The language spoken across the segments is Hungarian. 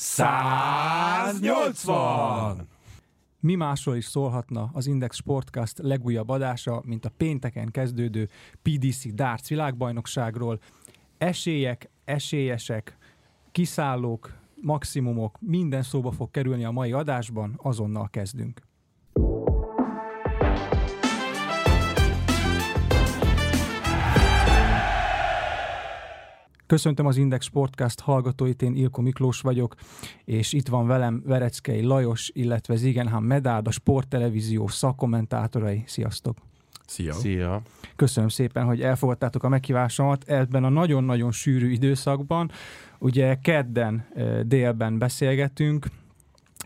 180! Mi másról is szólhatna az Index Sportcast legújabb adása, mint a pénteken kezdődő PDC Darts világbajnokságról. Esélyek, esélyesek, kiszállók, maximumok, minden szóba fog kerülni a mai adásban, azonnal kezdünk. Köszöntöm az Index Sportcast hallgatóit, én Ilko Miklós vagyok, és itt van velem Vereckei Lajos, illetve Zigenham Medád, a sporttelevízió szakkommentátorai. Sziasztok! Szia! Szia! Köszönöm szépen, hogy elfogadtátok a meghívásomat ebben a nagyon-nagyon sűrű időszakban. Ugye kedden délben beszélgetünk,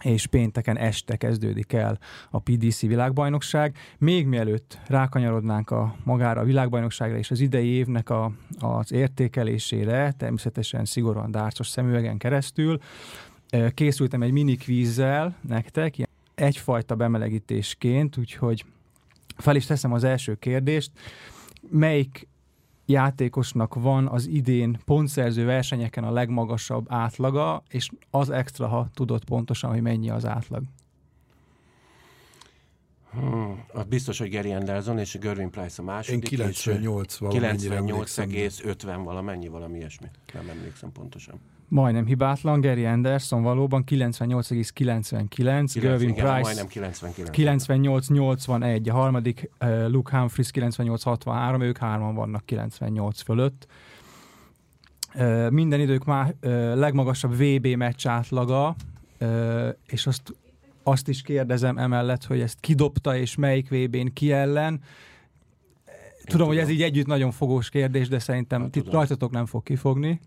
és pénteken este kezdődik el a PDC világbajnokság. Még mielőtt rákanyarodnánk a magára a világbajnokságra és az idei évnek a, az értékelésére, természetesen szigorúan dárcos szemüvegen keresztül, készültem egy mini kvízzel nektek, egyfajta bemelegítésként, úgyhogy fel is teszem az első kérdést. Melyik játékosnak van az idén pontszerző versenyeken a legmagasabb átlaga, és az extra, ha tudod pontosan, hogy mennyi az átlag. Hmm, az biztos, hogy Gary Anderson és Gervin Price a második. Én 98 98,50 valamennyi, valami ilyesmi. Nem emlékszem pontosan. Majdnem hibátlan, Gary Anderson valóban 98,99, Gervin Price majdnem 99. 98,81, a harmadik uh, Luke Humphries 98,63, ők hárman vannak 98 fölött. Uh, minden idők már uh, legmagasabb VB meccs átlaga, uh, és azt, azt is kérdezem emellett, hogy ezt kidobta, és melyik VB-n ki ellen. Tudom, tudom, hogy ez így együtt nagyon fogós kérdés, de szerintem ti rajtatok nem fog kifogni.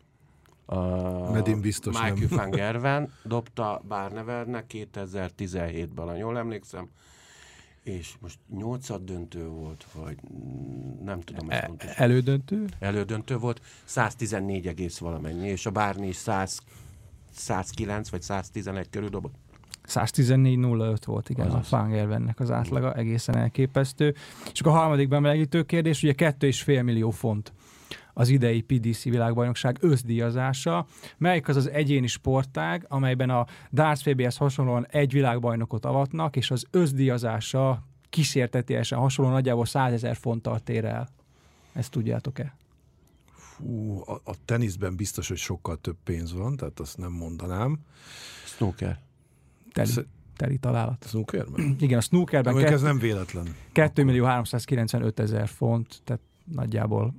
A Medin biztos Michael nem. van Gerven dobta Barnevernek 2017-ben, ha jól emlékszem, és most nyolcad döntő volt, vagy nem tudom ezt E- pontosan. elődöntő? Elődöntő volt, 114 egész valamennyi, és a Bárni is 100, 109 vagy 111 körül dobott. 114.05 volt, igen, Azaz. a Fangervennek az átlaga, egészen elképesztő. És akkor a harmadik bemelegítő kérdés, ugye 2,5 millió font az idei PDC világbajnokság összdíjazása. Melyik az az egyéni sportág, amelyben a Darts FBS hasonlóan egy világbajnokot avatnak, és az összdíjazása kísértetiesen hasonló nagyjából 100 ezer fonttal tér el. Ezt tudjátok-e? Fú, a, a teniszben biztos, hogy sokkal több pénz van, tehát azt nem mondanám. Snooker. Teli, Sz- teli találat. Snookerben? Igen, a snookerben kett- ez nem véletlen. 2 millió 395 ezer font, tehát nagyjából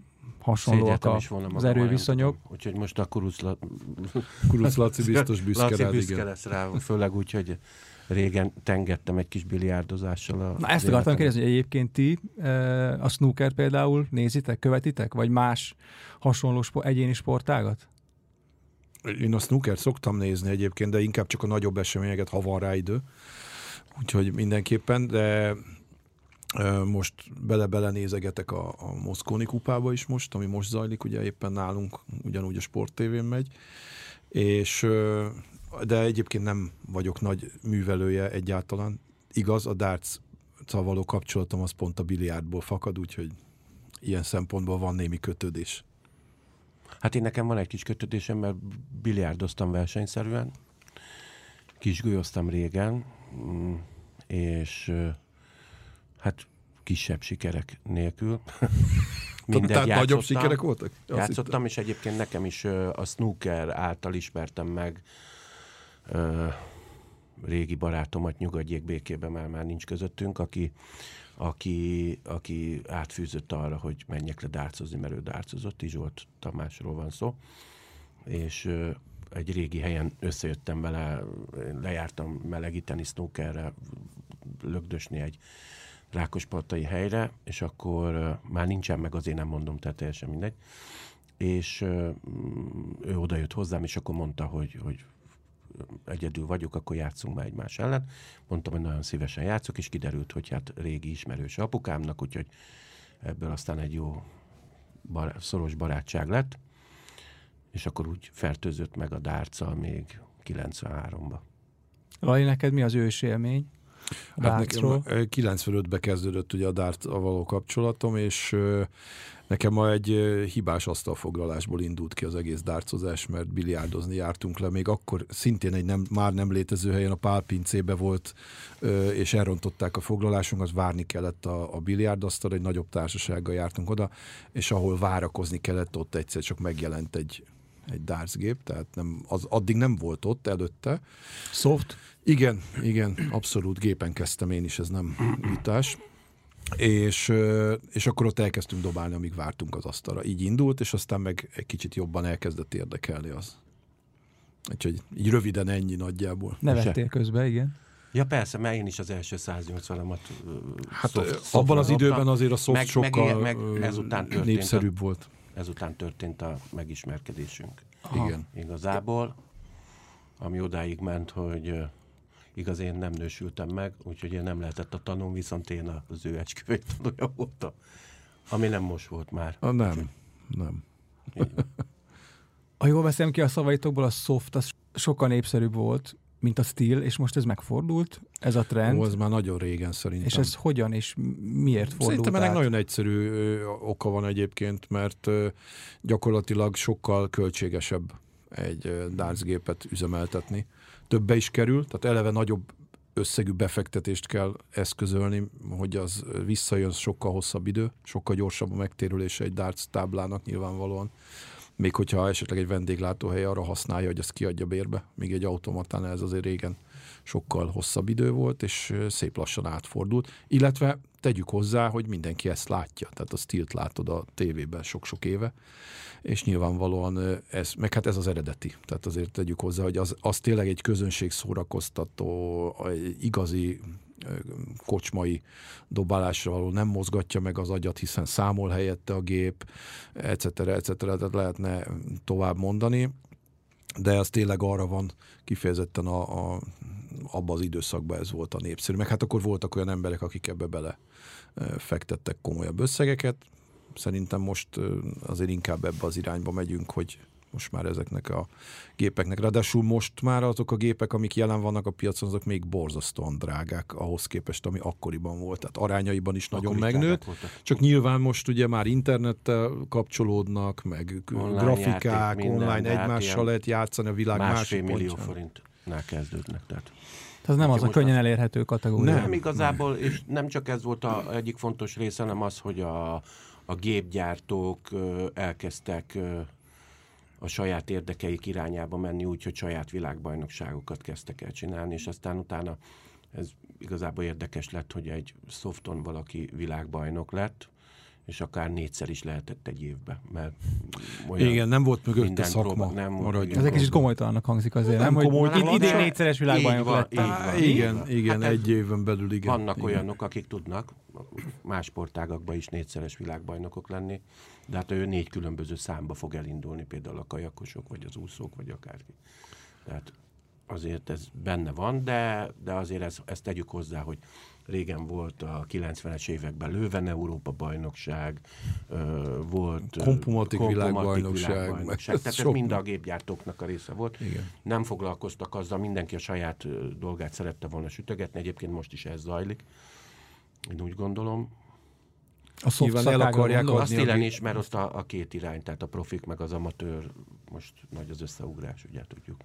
hasonlóak a, is volna az magam, erőviszonyok. tudom. Úgyhogy most akkor Kuruc Kuruc Laci biztos büszke Laci rád, büszke igen. lesz rá, főleg úgy, hogy régen tengettem egy kis biliárdozással. A Na ezt akartam kérdezni, hogy egyébként ti e, a snooker például nézitek, követitek, vagy más hasonló spo- egyéni sportágat? Én a snooker szoktam nézni egyébként, de inkább csak a nagyobb eseményeket, ha van rá idő. Úgyhogy mindenképpen, de most bele-bele nézegetek a, a Moszkóni kupába is most, ami most zajlik, ugye éppen nálunk, ugyanúgy a Sport TV-n megy, és de egyébként nem vagyok nagy művelője egyáltalán. Igaz, a darts való kapcsolatom az pont a biliárdból fakad, úgyhogy ilyen szempontból van némi kötődés. Hát én nekem van egy kis kötődésem, mert biliárdoztam versenyszerűen, kisgolyoztam régen, mm, és hát kisebb sikerek nélkül. Mindent Tehát nagyobb sikerek voltak? Azt Játszottam, és egyébként nekem is a snooker által ismertem meg ö, régi barátomat, nyugodjék békében, mert már nincs közöttünk, aki, aki, aki átfűzött arra, hogy menjek le dárcozni, mert ő dárcozott, Izsolt Tamásról van szó, és ö, egy régi helyen összejöttem vele, lejártam melegíteni snookerre, lögdösni egy Rákospaltai helyre, és akkor már nincsen meg, azért nem mondom, tehát teljesen mindegy. És mm, ő oda jött hozzám, és akkor mondta, hogy, hogy egyedül vagyok, akkor játszunk már egymás ellen. Mondtam, hogy nagyon szívesen játszok, és kiderült, hogy hát régi ismerős apukámnak, úgyhogy ebből aztán egy jó bar- szoros barátság lett, és akkor úgy fertőzött meg a dárccal még 93-ba. Lali, neked mi az ős élmény? Hát nekem 95-ben kezdődött ugye a dart a való kapcsolatom, és nekem ma egy hibás asztalfoglalásból indult ki az egész dárcozás, mert biliárdozni jártunk le, még akkor szintén egy nem, már nem létező helyen a pálpincébe volt, és elrontották a foglalásunkat, várni kellett a, a biliárdasztal, egy nagyobb társasággal jártunk oda, és ahol várakozni kellett, ott egyszer csak megjelent egy egy dartsgép, tehát nem, az addig nem volt ott előtte. Soft? Igen, igen, abszolút gépen kezdtem én is, ez nem vitás. És, és akkor ott elkezdtünk dobálni, amíg vártunk az asztalra. Így indult, és aztán meg egy kicsit jobban elkezdett érdekelni az. Úgyhogy így röviden ennyi nagyjából. Nevettél közben, igen. Ja persze, mert én is az első 180-amat Hát soft, abban az időben azért a soft meg, sokkal meg, meg ezután népszerűbb a, volt. Ezután történt a megismerkedésünk. Aha. Igen. Igazából, ami odáig ment, hogy igaz, én nem nősültem meg, úgyhogy én nem lehetett a tanulm, viszont én az ő ecsküvői tanulja voltam. Ami nem most volt már. A nem, nem. Ha jól veszem ki a szavaitokból, a soft az sokkal népszerűbb volt, mint a stíl, és most ez megfordult, ez a trend. Ó, ez már nagyon régen szerintem. És ez hogyan és miért fordult Szerintem ennek nagyon egyszerű oka van egyébként, mert gyakorlatilag sokkal költségesebb egy dartsgépet üzemeltetni. Többe is kerül, tehát eleve nagyobb összegű befektetést kell eszközölni, hogy az visszajön sokkal hosszabb idő, sokkal gyorsabb a megtérülése egy darts táblának nyilvánvalóan még hogyha esetleg egy vendéglátóhely arra használja, hogy ezt kiadja bérbe, míg egy automatán ez azért régen sokkal hosszabb idő volt, és szép lassan átfordult. Illetve tegyük hozzá, hogy mindenki ezt látja, tehát a stilt látod a tévében sok-sok éve, és nyilvánvalóan ez, meg hát ez az eredeti, tehát azért tegyük hozzá, hogy az, az tényleg egy közönség szórakoztató, egy igazi kocsmai dobálásra való nem mozgatja meg az agyat, hiszen számol helyette a gép, etc. etc. Tehát lehetne tovább mondani, de az tényleg arra van kifejezetten a, a, abban az időszakban ez volt a népszerű. Meg hát akkor voltak olyan emberek, akik ebbe bele fektettek komolyabb összegeket. Szerintem most azért inkább ebbe az irányba megyünk, hogy most már ezeknek a gépeknek. Ráadásul most már azok a gépek, amik jelen vannak a piacon, azok még borzasztóan drágák ahhoz képest, ami akkoriban volt. Tehát arányaiban is nagyon Akkori megnőtt. Csak nyilván most ugye már internettel kapcsolódnak, meg online grafikák, játék, minden, online egymással lehet játszani a világ másfél másik millió forintnál kezdődnek. Tehát. Ez nem az a könnyen elérhető kategória. Nem, igazából, és nem csak ez volt a egyik fontos része, hanem az, hogy a, a gépgyártók elkezdtek a saját érdekeik irányába menni úgy, hogy saját világbajnokságokat kezdtek el csinálni, és aztán utána ez igazából érdekes lett, hogy egy softon valaki világbajnok lett, és akár négyszer is lehetett egy évbe, mert Igen, nem volt mögötte szakma. Próba, nem, Ez egy kicsit komolytalannak hangzik azért, nem? nem hogy komoly, idén négyszeres világbajnok lett. Igen, igen, hát egy éven belül igen. Vannak igen. olyanok, akik tudnak más sportágakban is négyszeres világbajnokok lenni, de hát ő négy különböző számba fog elindulni, például a kajakosok, vagy az úszók, vagy akárki. Tehát azért ez benne van, de, de azért ez, ezt tegyük hozzá, hogy régen volt a 90-es években Lőven Európa bajnokság, volt Kompumatik, világbajnokság. világbajnokság. Tehát ez mind a gépgyártóknak a része volt. Igen. Nem foglalkoztak azzal, mindenki a saját dolgát szerette volna sütögetni, egyébként most is ez zajlik. Én úgy gondolom. A Nyilván el akarják adni. Azt élen is, mert ott a, a két irány, tehát a profik meg az amatőr, most nagy az összeugrás, ugye tudjuk.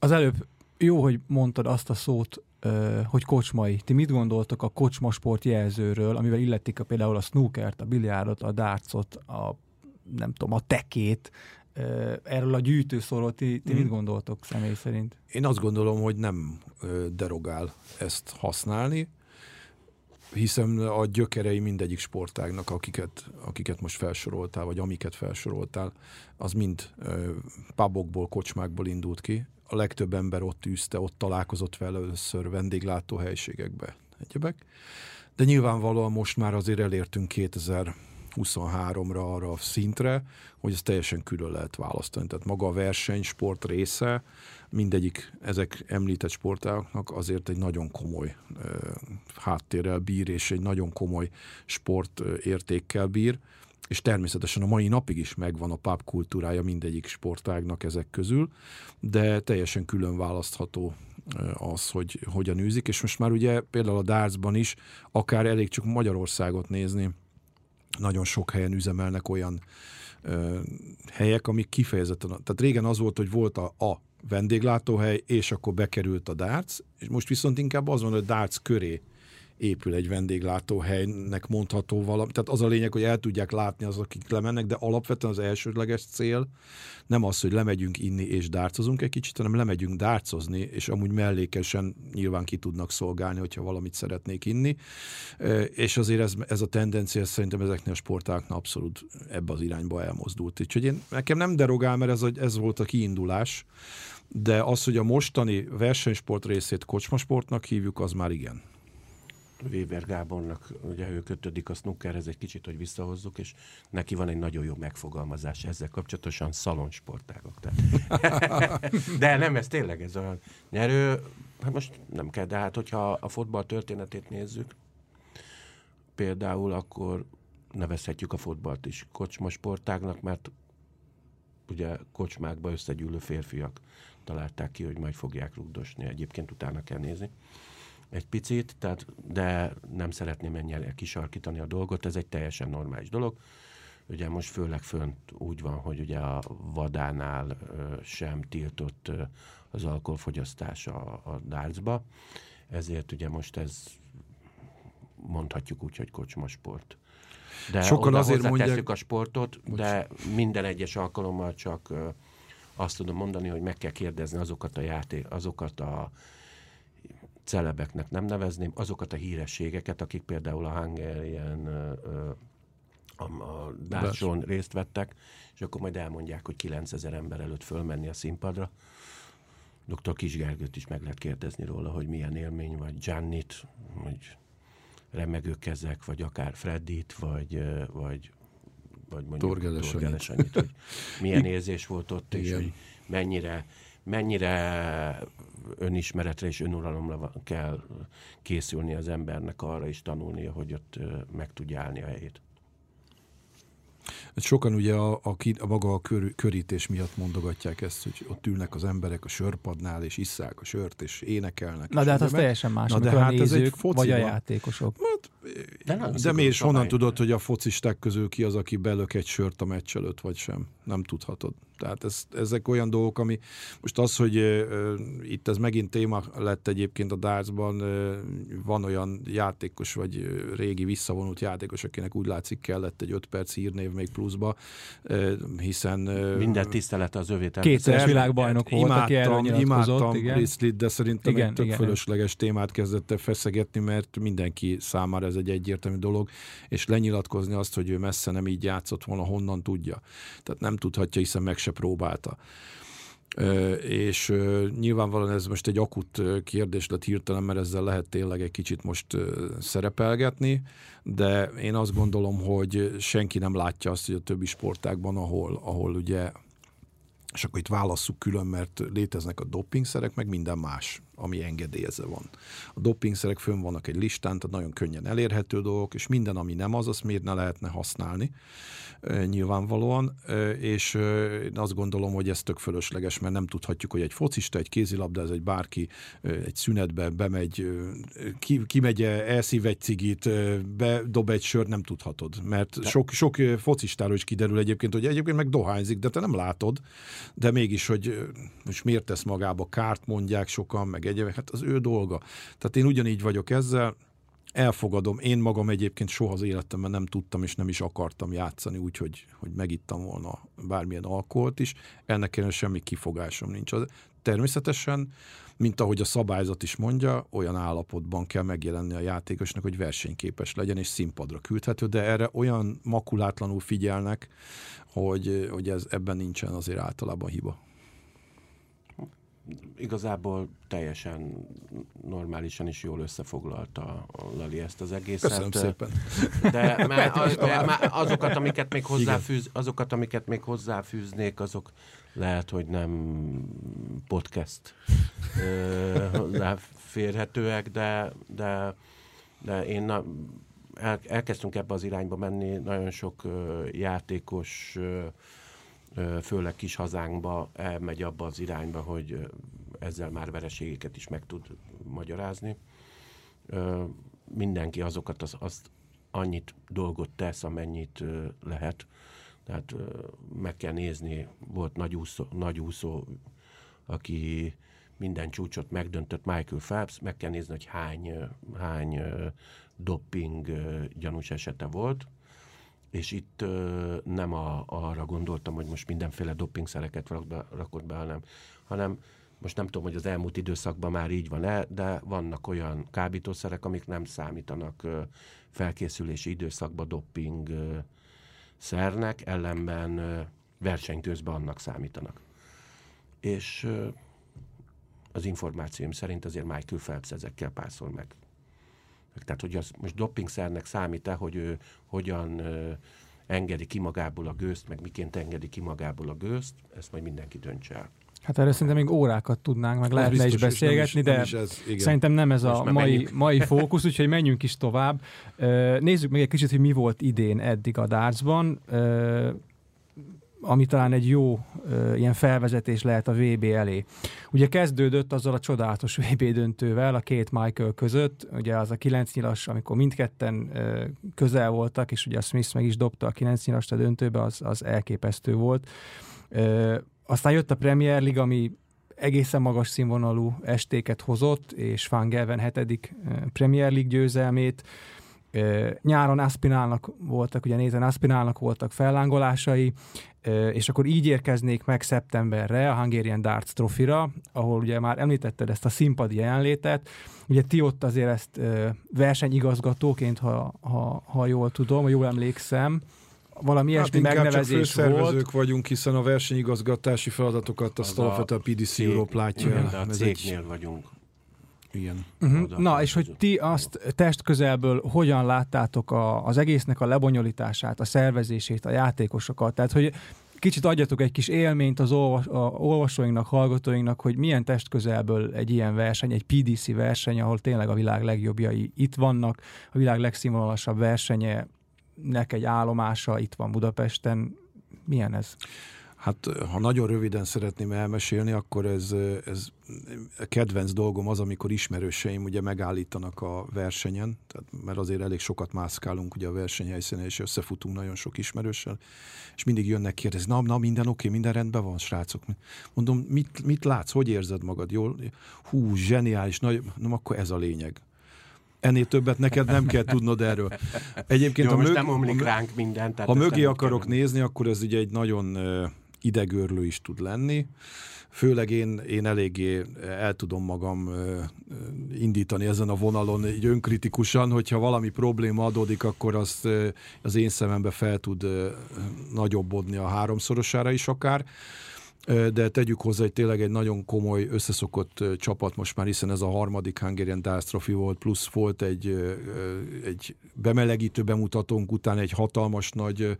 Az előbb jó, hogy mondtad azt a szót, hogy kocsmai. Ti mit gondoltok a kocsmasport jelzőről, amivel illetik a, például a snookert, a biliárdot, a dartsot, a nem tudom, a tekét, erről a gyűjtőszóról ti, ti mit gondoltok személy szerint? Én azt gondolom, hogy nem derogál ezt használni, hiszen a gyökerei mindegyik sportágnak, akiket, akiket most felsoroltál, vagy amiket felsoroltál, az mind pubokból, kocsmákból indult ki. A legtöbb ember ott űzte, ott találkozott vele először vendéglátóhelységekbe, egyebek. De nyilvánvalóan most már azért elértünk 2023-ra arra a szintre, hogy ez teljesen külön lehet választani. Tehát maga a versenysport része, mindegyik ezek említett sportágoknak azért egy nagyon komoly uh, háttérrel bír, és egy nagyon komoly sport értékkel bír, és természetesen a mai napig is megvan a pub kultúrája mindegyik sportágnak ezek közül, de teljesen külön választható az, hogy hogyan űzik, és most már ugye például a dartsban is akár elég csak Magyarországot nézni, nagyon sok helyen üzemelnek olyan ö, helyek, amik kifejezetten, tehát régen az volt, hogy volt a, a vendéglátóhely, és akkor bekerült a darts, és most viszont inkább az van, hogy darts köré épül egy vendéglátóhelynek mondható valami. Tehát az a lényeg, hogy el tudják látni azok, akik lemennek, de alapvetően az elsődleges cél nem az, hogy lemegyünk inni és dárcozunk egy kicsit, hanem lemegyünk dárcozni, és amúgy mellékesen nyilván ki tudnak szolgálni, hogyha valamit szeretnék inni. És azért ez, ez a tendencia szerintem ezeknél a sportáknál abszolút ebbe az irányba elmozdult. Úgyhogy én, nekem nem derogál, mert ez, ez volt a kiindulás, de az, hogy a mostani versenysport részét kocsmasportnak hívjuk, az már igen. Weber Gábornak, ugye ő kötődik a snookerhez egy kicsit, hogy visszahozzuk, és neki van egy nagyon jó megfogalmazás ezzel kapcsolatosan szalonsportágok. Tehát. de nem, ez tényleg ez a nyerő, hát most nem kell, de hát hogyha a fotball történetét nézzük, például akkor nevezhetjük a fotbalt is kocsmasportágnak, mert ugye kocsmákba összegyűlő férfiak találták ki, hogy majd fogják rugdosni. Egyébként utána kell nézni egy picit, tehát, de nem szeretném ennyire kisarkítani a dolgot, ez egy teljesen normális dolog. Ugye most főleg fönt úgy van, hogy ugye a vadánál sem tiltott az alkoholfogyasztás a, a dárcba, ezért ugye most ez mondhatjuk úgy, hogy kocsmasport. De Sokan azért mondják... a sportot, Bocs. de minden egyes alkalommal csak azt tudom mondani, hogy meg kell kérdezni azokat a játék, azokat a celebeknek nem nevezném, azokat a hírességeket, akik például a Hungarian a, a Dácson részt vettek, és akkor majd elmondják, hogy 9000 ember előtt fölmenni a színpadra. Dr. Kisgergőt is meg lehet kérdezni róla, hogy milyen élmény, vagy Giannit, vagy remegő kezek, vagy akár Freddit, vagy, vagy, vagy mondjuk Torgeles Anyit, hogy milyen érzés volt ott, és hogy mennyire mennyire önismeretre és önuralomra kell készülni az embernek arra is tanulnia, hogy ott meg tudja állni a helyét. Sokan ugye a, a, a maga a kör, körítés miatt mondogatják ezt, hogy ott ülnek az emberek a sörpadnál, és isszák a sört, és énekelnek. Na de hát az teljesen más, Na, de hát nézők, ez egy fociba. vagy a játékosok. Hát, de, nem de mi is honnan tudod, hogy a focisták közül ki az, aki belök egy sört a meccs előtt, vagy sem? Nem tudhatod. Tehát ez, ezek olyan dolgok, ami most az, hogy uh, itt ez megint téma lett egyébként a dartsban, uh, van olyan játékos, vagy régi visszavonult játékos, akinek úgy látszik kellett egy öt perc hírnév még pluszba, uh, hiszen... Uh, Minden tisztelet az övé Kétszeres világbajnok volt, imádtam, aki erről imádtam Grizzly, de szerintem igen, egy tök igen. fölösleges témát kezdett feszegetni, mert mindenki számára ez egy egyértelmű dolog, és lenyilatkozni azt, hogy ő messze nem így játszott volna, honnan tudja. Tehát nem tudhatja, hiszen meg se próbálta. És nyilvánvalóan ez most egy akut kérdés lett hirtelen, mert ezzel lehet tényleg egy kicsit most szerepelgetni, de én azt gondolom, hogy senki nem látja azt, hogy a többi sportákban, ahol, ahol ugye és akkor itt válasszuk külön, mert léteznek a dopingszerek, meg minden más, ami engedélyezve van. A dopingszerek fönn vannak egy listán, tehát nagyon könnyen elérhető dolgok, és minden, ami nem az, azt miért ne lehetne használni nyilvánvalóan, és én azt gondolom, hogy ez tök fölösleges, mert nem tudhatjuk, hogy egy focista, egy kézilabda, ez egy bárki egy szünetbe bemegy, ki, kimegy, elszív egy cigit, bedob egy sört, nem tudhatod. Mert sok, sok focistáról is kiderül egyébként, hogy egyébként meg dohányzik, de te nem látod, de mégis, hogy most miért tesz magába kárt, mondják sokan, meg egyébként, hát az ő dolga. Tehát én ugyanígy vagyok ezzel, elfogadom. Én magam egyébként soha az életemben nem tudtam és nem is akartam játszani úgy, hogy, megittam volna bármilyen alkoholt is. Ennek ellenére semmi kifogásom nincs. Az, természetesen, mint ahogy a szabályzat is mondja, olyan állapotban kell megjelenni a játékosnak, hogy versenyképes legyen és színpadra küldhető, de erre olyan makulátlanul figyelnek, hogy, hogy ez, ebben nincsen azért általában hiba igazából teljesen normálisan is jól összefoglalta Lali ezt az egészet. Köszönöm szépen. De mert, az, mert azokat, amiket még hozzáfűz, azokat, amiket még hozzáfűznék, azok lehet, hogy nem podcast hozzáférhetőek, de, de, de én na, el, elkezdtünk ebbe az irányba menni, nagyon sok játékos főleg kis hazánkba elmegy abba az irányba, hogy ezzel már vereségeket is meg tud magyarázni. Mindenki azokat az, azt annyit dolgot tesz, amennyit lehet. Tehát meg kell nézni, volt nagy úszó, nagy úszó aki minden csúcsot megdöntött Michael Phelps, meg kell nézni, hogy hány, hány dopping gyanús esete volt, és itt nem a, arra gondoltam, hogy most mindenféle dopingszereket rakott be, hanem, hanem most nem tudom, hogy az elmúlt időszakban már így van-e, de vannak olyan kábítószerek, amik nem számítanak felkészülési időszakban doping szernek, ellenben verseny közben annak számítanak. És az információim szerint azért Michael Phelps ezekkel pászol meg. Tehát, hogy az most dopingszernek számít-e, hogy ő hogyan engedi ki magából a gőzt, meg miként engedi ki magából a gőzt, ezt majd mindenki döntse el. Hát erre szerintem még órákat tudnánk, meg lehetne is beszélgetni, is, de is ez, szerintem nem ez a mai, mai fókusz, úgyhogy menjünk is tovább. Nézzük meg egy kicsit, hogy mi volt idén eddig a dartsban ami talán egy jó ilyen felvezetés lehet a VB elé. Ugye kezdődött azzal a csodálatos VB döntővel a két Michael között, ugye az a 9 nyilas, amikor mindketten közel voltak, és ugye a Smith meg is dobta a 9 nyilast a döntőbe, az, az elképesztő volt. Uh, aztán jött a Premier League, ami egészen magas színvonalú estéket hozott, és Van Gelven hetedik Premier League győzelmét, Nyáron Aspinálnak voltak, ugye nézen Aspinálnak voltak fellángolásai, és akkor így érkeznék meg szeptemberre a Hungarian Darts trofira, ahol ugye már említetted ezt a színpadi jelenlétet. Ugye ti ott azért ezt versenyigazgatóként, ha, ha, ha jól tudom, ha jól emlékszem, valami hát ilyesmi megnevezés csak volt. vagyunk, hiszen a versenyigazgatási feladatokat azt alapvetően a PDC Europe látja. Igen, de a cégnél vagyunk. Igen. Uh-huh. Na, és hogy ti azt testközelből hogyan láttátok a, az egésznek a lebonyolítását, a szervezését, a játékosokat, tehát hogy kicsit adjatok egy kis élményt az olvas, a olvasóinknak, hallgatóinknak, hogy milyen testközelből egy ilyen verseny, egy PDC verseny, ahol tényleg a világ legjobbjai itt vannak, a világ legszínvonalasabb versenye, nek egy állomása itt van Budapesten. Milyen ez? Hát, ha nagyon röviden szeretném elmesélni, akkor ez, ez kedvenc dolgom az, amikor ismerőseim ugye megállítanak a versenyen, tehát, mert azért elég sokat mászkálunk ugye a versenyhelyszínen, és összefutunk nagyon sok ismerőssel, és mindig jönnek kérdezni, na, na minden oké, okay, minden rendben van, srácok. Mondom, mit, mit látsz, hogy érzed magad, jól? Hú, zseniális, nagy, nem, akkor ez a lényeg. Ennél többet neked nem kell tudnod erről. Egyébként, Jó, ha, mög, nem omlik ránk minden, ha mögé akarok kell. nézni, akkor ez ugye egy nagyon idegörlő is tud lenni. Főleg én, én eléggé el tudom magam indítani ezen a vonalon így önkritikusan, hogyha valami probléma adódik, akkor azt az én szemembe fel tud nagyobbodni a háromszorosára is akár de tegyük hozzá, hogy tényleg egy nagyon komoly, összeszokott csapat most már, hiszen ez a harmadik Hungarian Trophy volt, plusz volt egy, egy bemelegítő bemutatónk után egy hatalmas nagy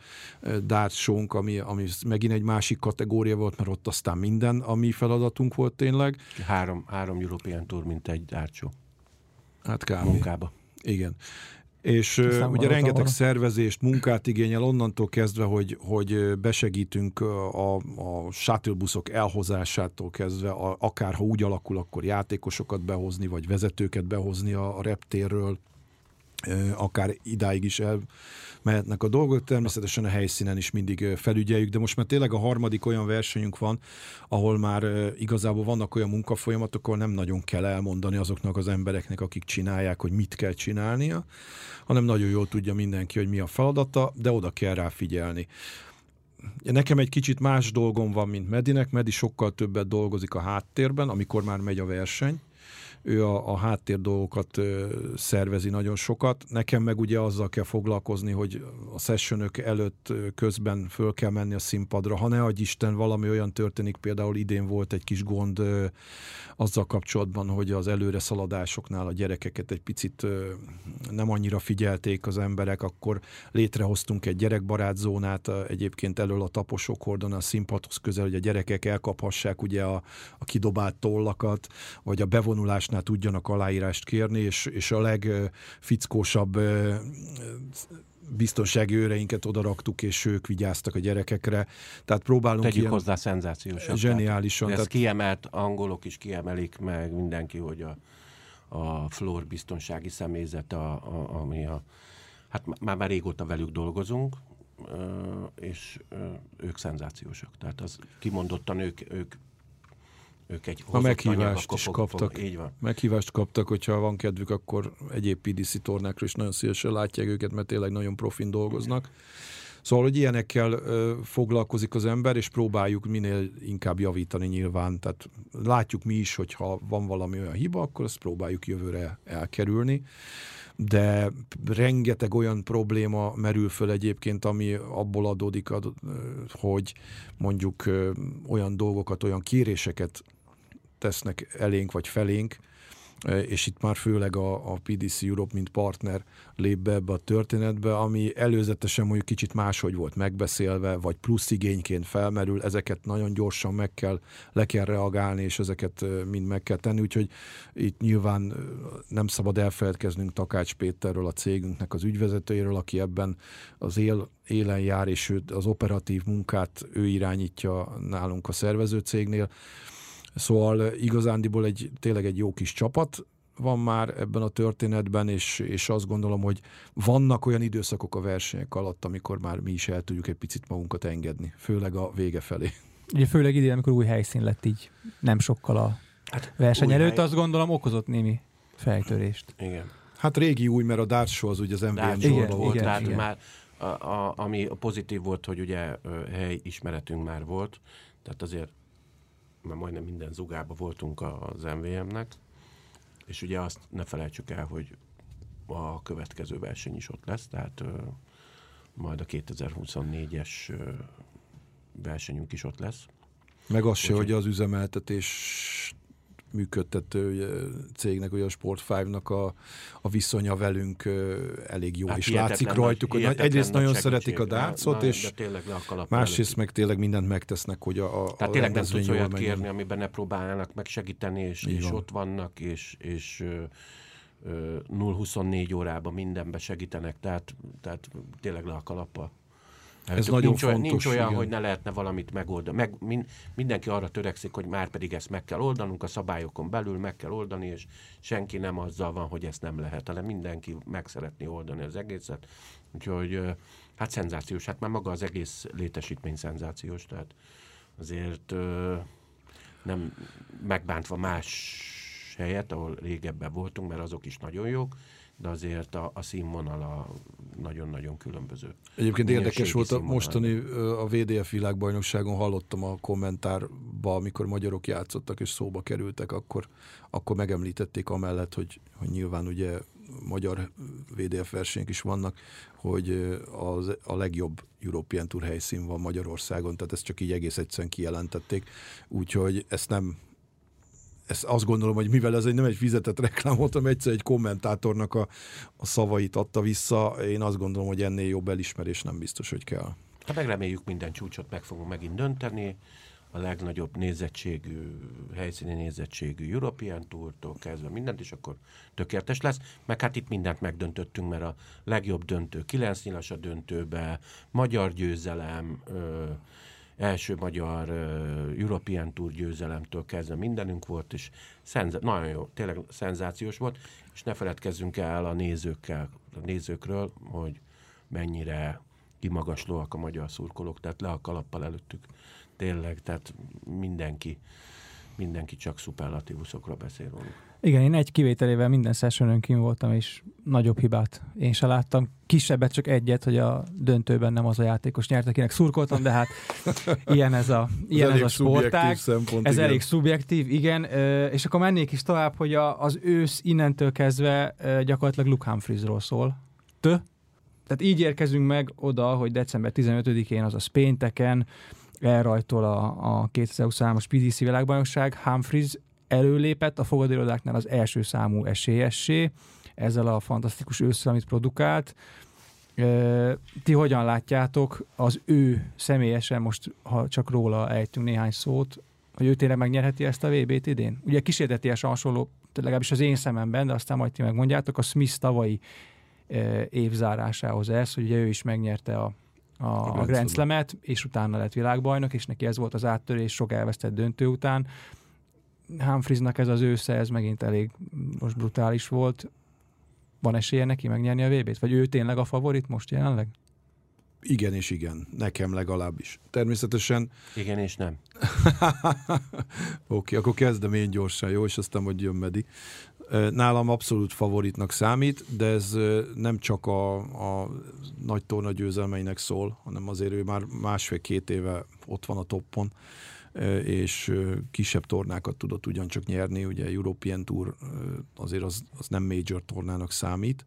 darts ami, ami megint egy másik kategória volt, mert ott aztán minden a mi feladatunk volt tényleg. Három, három European Tour, mint egy show. Hát kb. Munkába. Igen. És Aztán ugye rengeteg arra. szervezést, munkát igényel onnantól kezdve, hogy, hogy besegítünk a, a shuttlebuszok elhozásától kezdve, a, akár ha úgy alakul, akkor játékosokat behozni, vagy vezetőket behozni a, a reptérről, akár idáig is el mehetnek a dolgok. Természetesen a helyszínen is mindig felügyeljük, de most már tényleg a harmadik olyan versenyünk van, ahol már igazából vannak olyan munkafolyamatok, ahol nem nagyon kell elmondani azoknak az embereknek, akik csinálják, hogy mit kell csinálnia, hanem nagyon jól tudja mindenki, hogy mi a feladata, de oda kell rá figyelni. Nekem egy kicsit más dolgom van, mint Medinek. Medi sokkal többet dolgozik a háttérben, amikor már megy a verseny ő a, a háttér dolgokat szervezi nagyon sokat. Nekem meg ugye azzal kell foglalkozni, hogy a sessionök előtt közben föl kell menni a színpadra. Ha ne adj Isten, valami olyan történik, például idén volt egy kis gond azzal kapcsolatban, hogy az előre szaladásoknál a gyerekeket egy picit nem annyira figyelték az emberek, akkor létrehoztunk egy gyerekbarát zónát egyébként elől a taposok hordon a színpadhoz közel, hogy a gyerekek elkaphassák ugye a, a kidobált tollakat, vagy a bevonulásnál tudjanak aláírást kérni, és, és a legfickósabb biztonsági őreinket oda raktuk, és ők vigyáztak a gyerekekre. Tehát próbálunk Tegyük ilyen hozzá szenzációsan. zseniálisan. Tehát, ezt Tehát, kiemelt angolok is kiemelik meg mindenki, hogy a, a Flor biztonsági személyzet, a, a, ami a, hát má- már, már régóta velük dolgozunk, és ők szenzációsak. Tehát az kimondottan ők, ők, ők egy hozott meghívást is kaptak. Így van. meghívást kaptak, hogyha van kedvük, akkor egyéb PDC tornákra is nagyon szívesen látják őket, mert tényleg nagyon profin dolgoznak. Szóval, hogy ilyenekkel ö, foglalkozik az ember, és próbáljuk minél inkább javítani nyilván. Tehát látjuk mi is, hogy ha van valami olyan hiba, akkor azt próbáljuk jövőre elkerülni. De rengeteg olyan probléma merül föl egyébként, ami abból adódik, hogy mondjuk olyan dolgokat, olyan kéréseket tesznek elénk vagy felénk, e, és itt már főleg a, a PDC Europe, mint partner lép be ebbe a történetbe, ami előzetesen mondjuk kicsit máshogy volt megbeszélve, vagy plusz igényként felmerül, ezeket nagyon gyorsan meg kell, le kell reagálni, és ezeket e, mind meg kell tenni, úgyhogy itt nyilván e, nem szabad elfeledkeznünk Takács Péterről, a cégünknek az ügyvezetőjéről, aki ebben az él, élen jár, és az operatív munkát ő irányítja nálunk a szervező cégnél, Szóval igazándiból egy, tényleg egy jó kis csapat van már ebben a történetben, és, és azt gondolom, hogy vannak olyan időszakok a versenyek alatt, amikor már mi is el tudjuk egy picit magunkat engedni, főleg a vége felé. Ugye főleg idén, amikor új helyszín lett így nem sokkal a Hát, verseny előtt, hely- azt gondolom okozott némi fejtörést. Igen. Hát régi új, mert a Darts Show az ugye az MVM sorban volt, igen, tehát igen. már a, a, ami pozitív volt, hogy ugye hely ismeretünk már volt, tehát azért már majdnem minden zugába voltunk az MVM-nek, és ugye azt ne felejtsük el, hogy a következő verseny is ott lesz, tehát ö, majd a 2024-es ö, versenyünk is ott lesz. Meg az se, hogy az üzemeltetés működtető cégnek, ugye a Sport 5-nak a, a viszonya velünk elég jó, Hát és látszik rajtuk, hogy egyrészt nagy nagyon szeretik a dárcot, és másrészt meg tényleg mindent megtesznek, hogy a, a, Tehát tényleg nem tudsz olyat menjen. kérni, amiben ne próbálnának meg segíteni, és, Így és van. ott vannak, és, és ö, ö, 0-24 órában mindenbe segítenek, tehát, tehát tényleg le a kalappal. Ez Tök nagyon nincs olyan, fontos, nincs olyan igen. hogy ne lehetne valamit megoldani. Meg, min, mindenki arra törekszik, hogy már pedig ezt meg kell oldanunk, a szabályokon belül meg kell oldani, és senki nem azzal van, hogy ezt nem lehet, hanem mindenki meg szeretné oldani az egészet. Úgyhogy hát szenzációs, hát már maga az egész létesítmény szenzációs, tehát azért nem megbántva más helyet, ahol régebben voltunk, mert azok is nagyon jók, de azért a, a színvonala nagyon-nagyon különböző. Egyébként érdekes volt a mostani a VDF világbajnokságon, hallottam a kommentárba, amikor magyarok játszottak és szóba kerültek, akkor, akkor megemlítették amellett, hogy, hogy nyilván ugye magyar VDF versenyek is vannak, hogy az, a legjobb European Tour helyszín van Magyarországon, tehát ezt csak így egész egyszerűen kijelentették, úgyhogy ezt nem ezt azt gondolom, hogy mivel ez egy nem egy fizetett reklám volt, hanem egyszer egy kommentátornak a, a szavait adta vissza, én azt gondolom, hogy ennél jobb elismerés nem biztos, hogy kell. Hát meg reméljük minden csúcsot meg fogunk megint dönteni, a legnagyobb nézettségű, helyszíni nézettségű European Tourtól kezdve mindent, és akkor tökéletes lesz. Meg hát itt mindent megdöntöttünk, mert a legjobb döntő, kilenc nyilas a döntőbe, magyar győzelem, ö, első magyar ö, European Tour győzelemtől kezdve mindenünk volt, és szenza- nagyon jó, tényleg szenzációs volt, és ne feledkezzünk el a nézőkkel, a nézőkről, hogy mennyire kimagaslóak a magyar szurkolók, tehát le a kalappal előttük. Tényleg, tehát mindenki, mindenki csak szuperlatívuszokra beszél róluk. Igen, én egy kivételével minden sessionon kim voltam, és nagyobb hibát én se láttam. Kisebbet csak egyet, hogy a döntőben nem az a játékos nyert, akinek szurkoltam, de hát ilyen ez a, ilyen ez elég a sportág. Szempont, Ez igen. elég szubjektív, igen, és akkor mennék is tovább, hogy a, az ősz innentől kezdve gyakorlatilag Luke Humphriesról szól. Tö? Tehát így érkezünk meg oda, hogy december 15-én, azaz pénteken elrajtol a, a 2023-as PDC világbajnokság. Humphries előlépett a fogadóirodáknál az első számú esélyessé, ezzel a fantasztikus ősszel, amit produkált. Ti hogyan látjátok az ő személyesen, most ha csak róla ejtünk néhány szót, hogy ő tényleg megnyerheti ezt a VB-t idén? Ugye kísérteties hasonló, legalábbis az én szememben, de aztán majd ti megmondjátok, a Smith tavalyi évzárásához ez, hogy ugye ő is megnyerte a, a, a Grand Slam-et, és utána lett világbajnok, és neki ez volt az áttörés sok elvesztett döntő után. Humphriesnak ez az ősze, ez megint elég most brutális volt. Van esélye neki megnyerni a VB-t? Vagy ő tényleg a favorit most jelenleg? Igen és igen, nekem legalábbis. Természetesen... Igen és nem. Oké, okay, akkor kezdem én gyorsan, jó? És aztán hogy jön Medi. Nálam abszolút favoritnak számít, de ez nem csak a, a nagy torna győzelmeinek szól, hanem azért ő már másfél-két éve ott van a toppon, és kisebb tornákat tudott ugyancsak nyerni, ugye European Tour azért az, az nem major tornának számít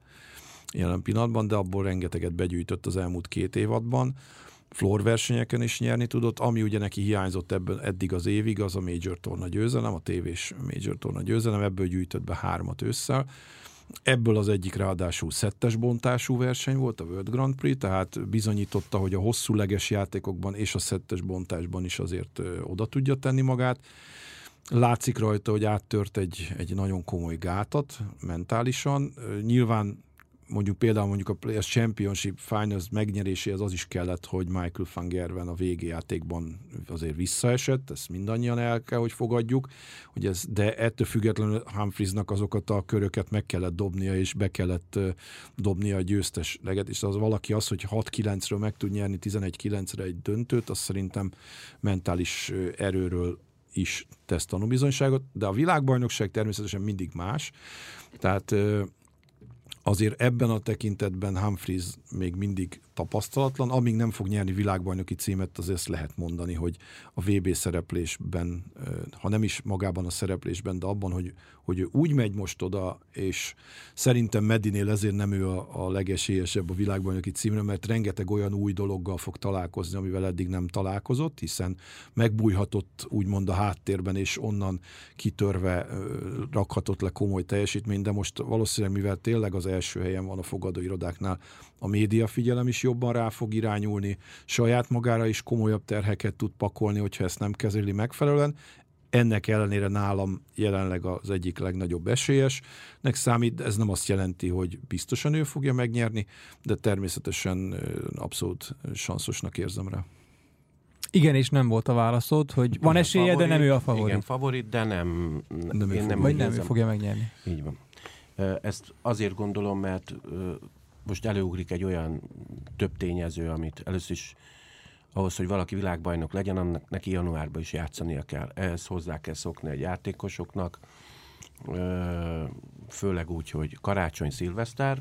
jelen pillanatban, de abból rengeteget begyűjtött az elmúlt két évadban floor versenyeken is nyerni tudott, ami ugye neki hiányzott ebben eddig az évig, az a Major Torna győzelem, a tévés Major Torna győzelem, ebből gyűjtött be hármat ősszel. Ebből az egyik ráadásul szettes bontású verseny volt, a World Grand Prix, tehát bizonyította, hogy a hosszú leges játékokban és a szettes bontásban is azért oda tudja tenni magát. Látszik rajta, hogy áttört egy, egy nagyon komoly gátat mentálisan. Nyilván mondjuk például mondjuk a Players Championship Finals megnyeréséhez az is kellett, hogy Michael van Gerven a végjátékban azért visszaesett, ezt mindannyian el kell, hogy fogadjuk, hogy ez, de ettől függetlenül Humphriesnak azokat a köröket meg kellett dobnia, és be kellett dobnia a győztes leget, és az valaki az, hogy 6-9-ről meg tud nyerni 11-9-re egy döntőt, az szerintem mentális erőről is tesz tanúbizonyságot, de a világbajnokság természetesen mindig más, tehát azért ebben a tekintetben Humphries még mindig tapasztalatlan, amíg nem fog nyerni világbajnoki címet, azért ezt lehet mondani, hogy a VB szereplésben, ha nem is magában a szereplésben, de abban, hogy, hogy ő úgy megy most oda, és szerintem Medinél ezért nem ő a, a legesélyesebb a világbajnoki címre, mert rengeteg olyan új dologgal fog találkozni, amivel eddig nem találkozott, hiszen megbújhatott úgymond a háttérben, és onnan kitörve rakhatott le komoly teljesítményt, de most valószínűleg, mivel tényleg az első helyen van a fogadóirodáknál, a média figyelem is jobban rá fog irányulni, saját magára is komolyabb terheket tud pakolni, hogyha ezt nem kezeli megfelelően. Ennek ellenére nálam jelenleg az egyik legnagyobb esélyesnek számít, ez nem azt jelenti, hogy biztosan ő fogja megnyerni, de természetesen abszolút sanszosnak érzem rá. Igen, és nem volt a válaszod, hogy van esélye, favorit, de nem ő a favorit. Igen, favorit, de nem, nem én nem Vagy nem ő fogja megnyerni. Így van. Ezt azért gondolom, mert most előugrik egy olyan több tényező, amit először is ahhoz, hogy valaki világbajnok legyen, annak neki januárban is játszania kell. Ehhez hozzá kell szokni a játékosoknak, főleg úgy, hogy karácsony, szilveszter,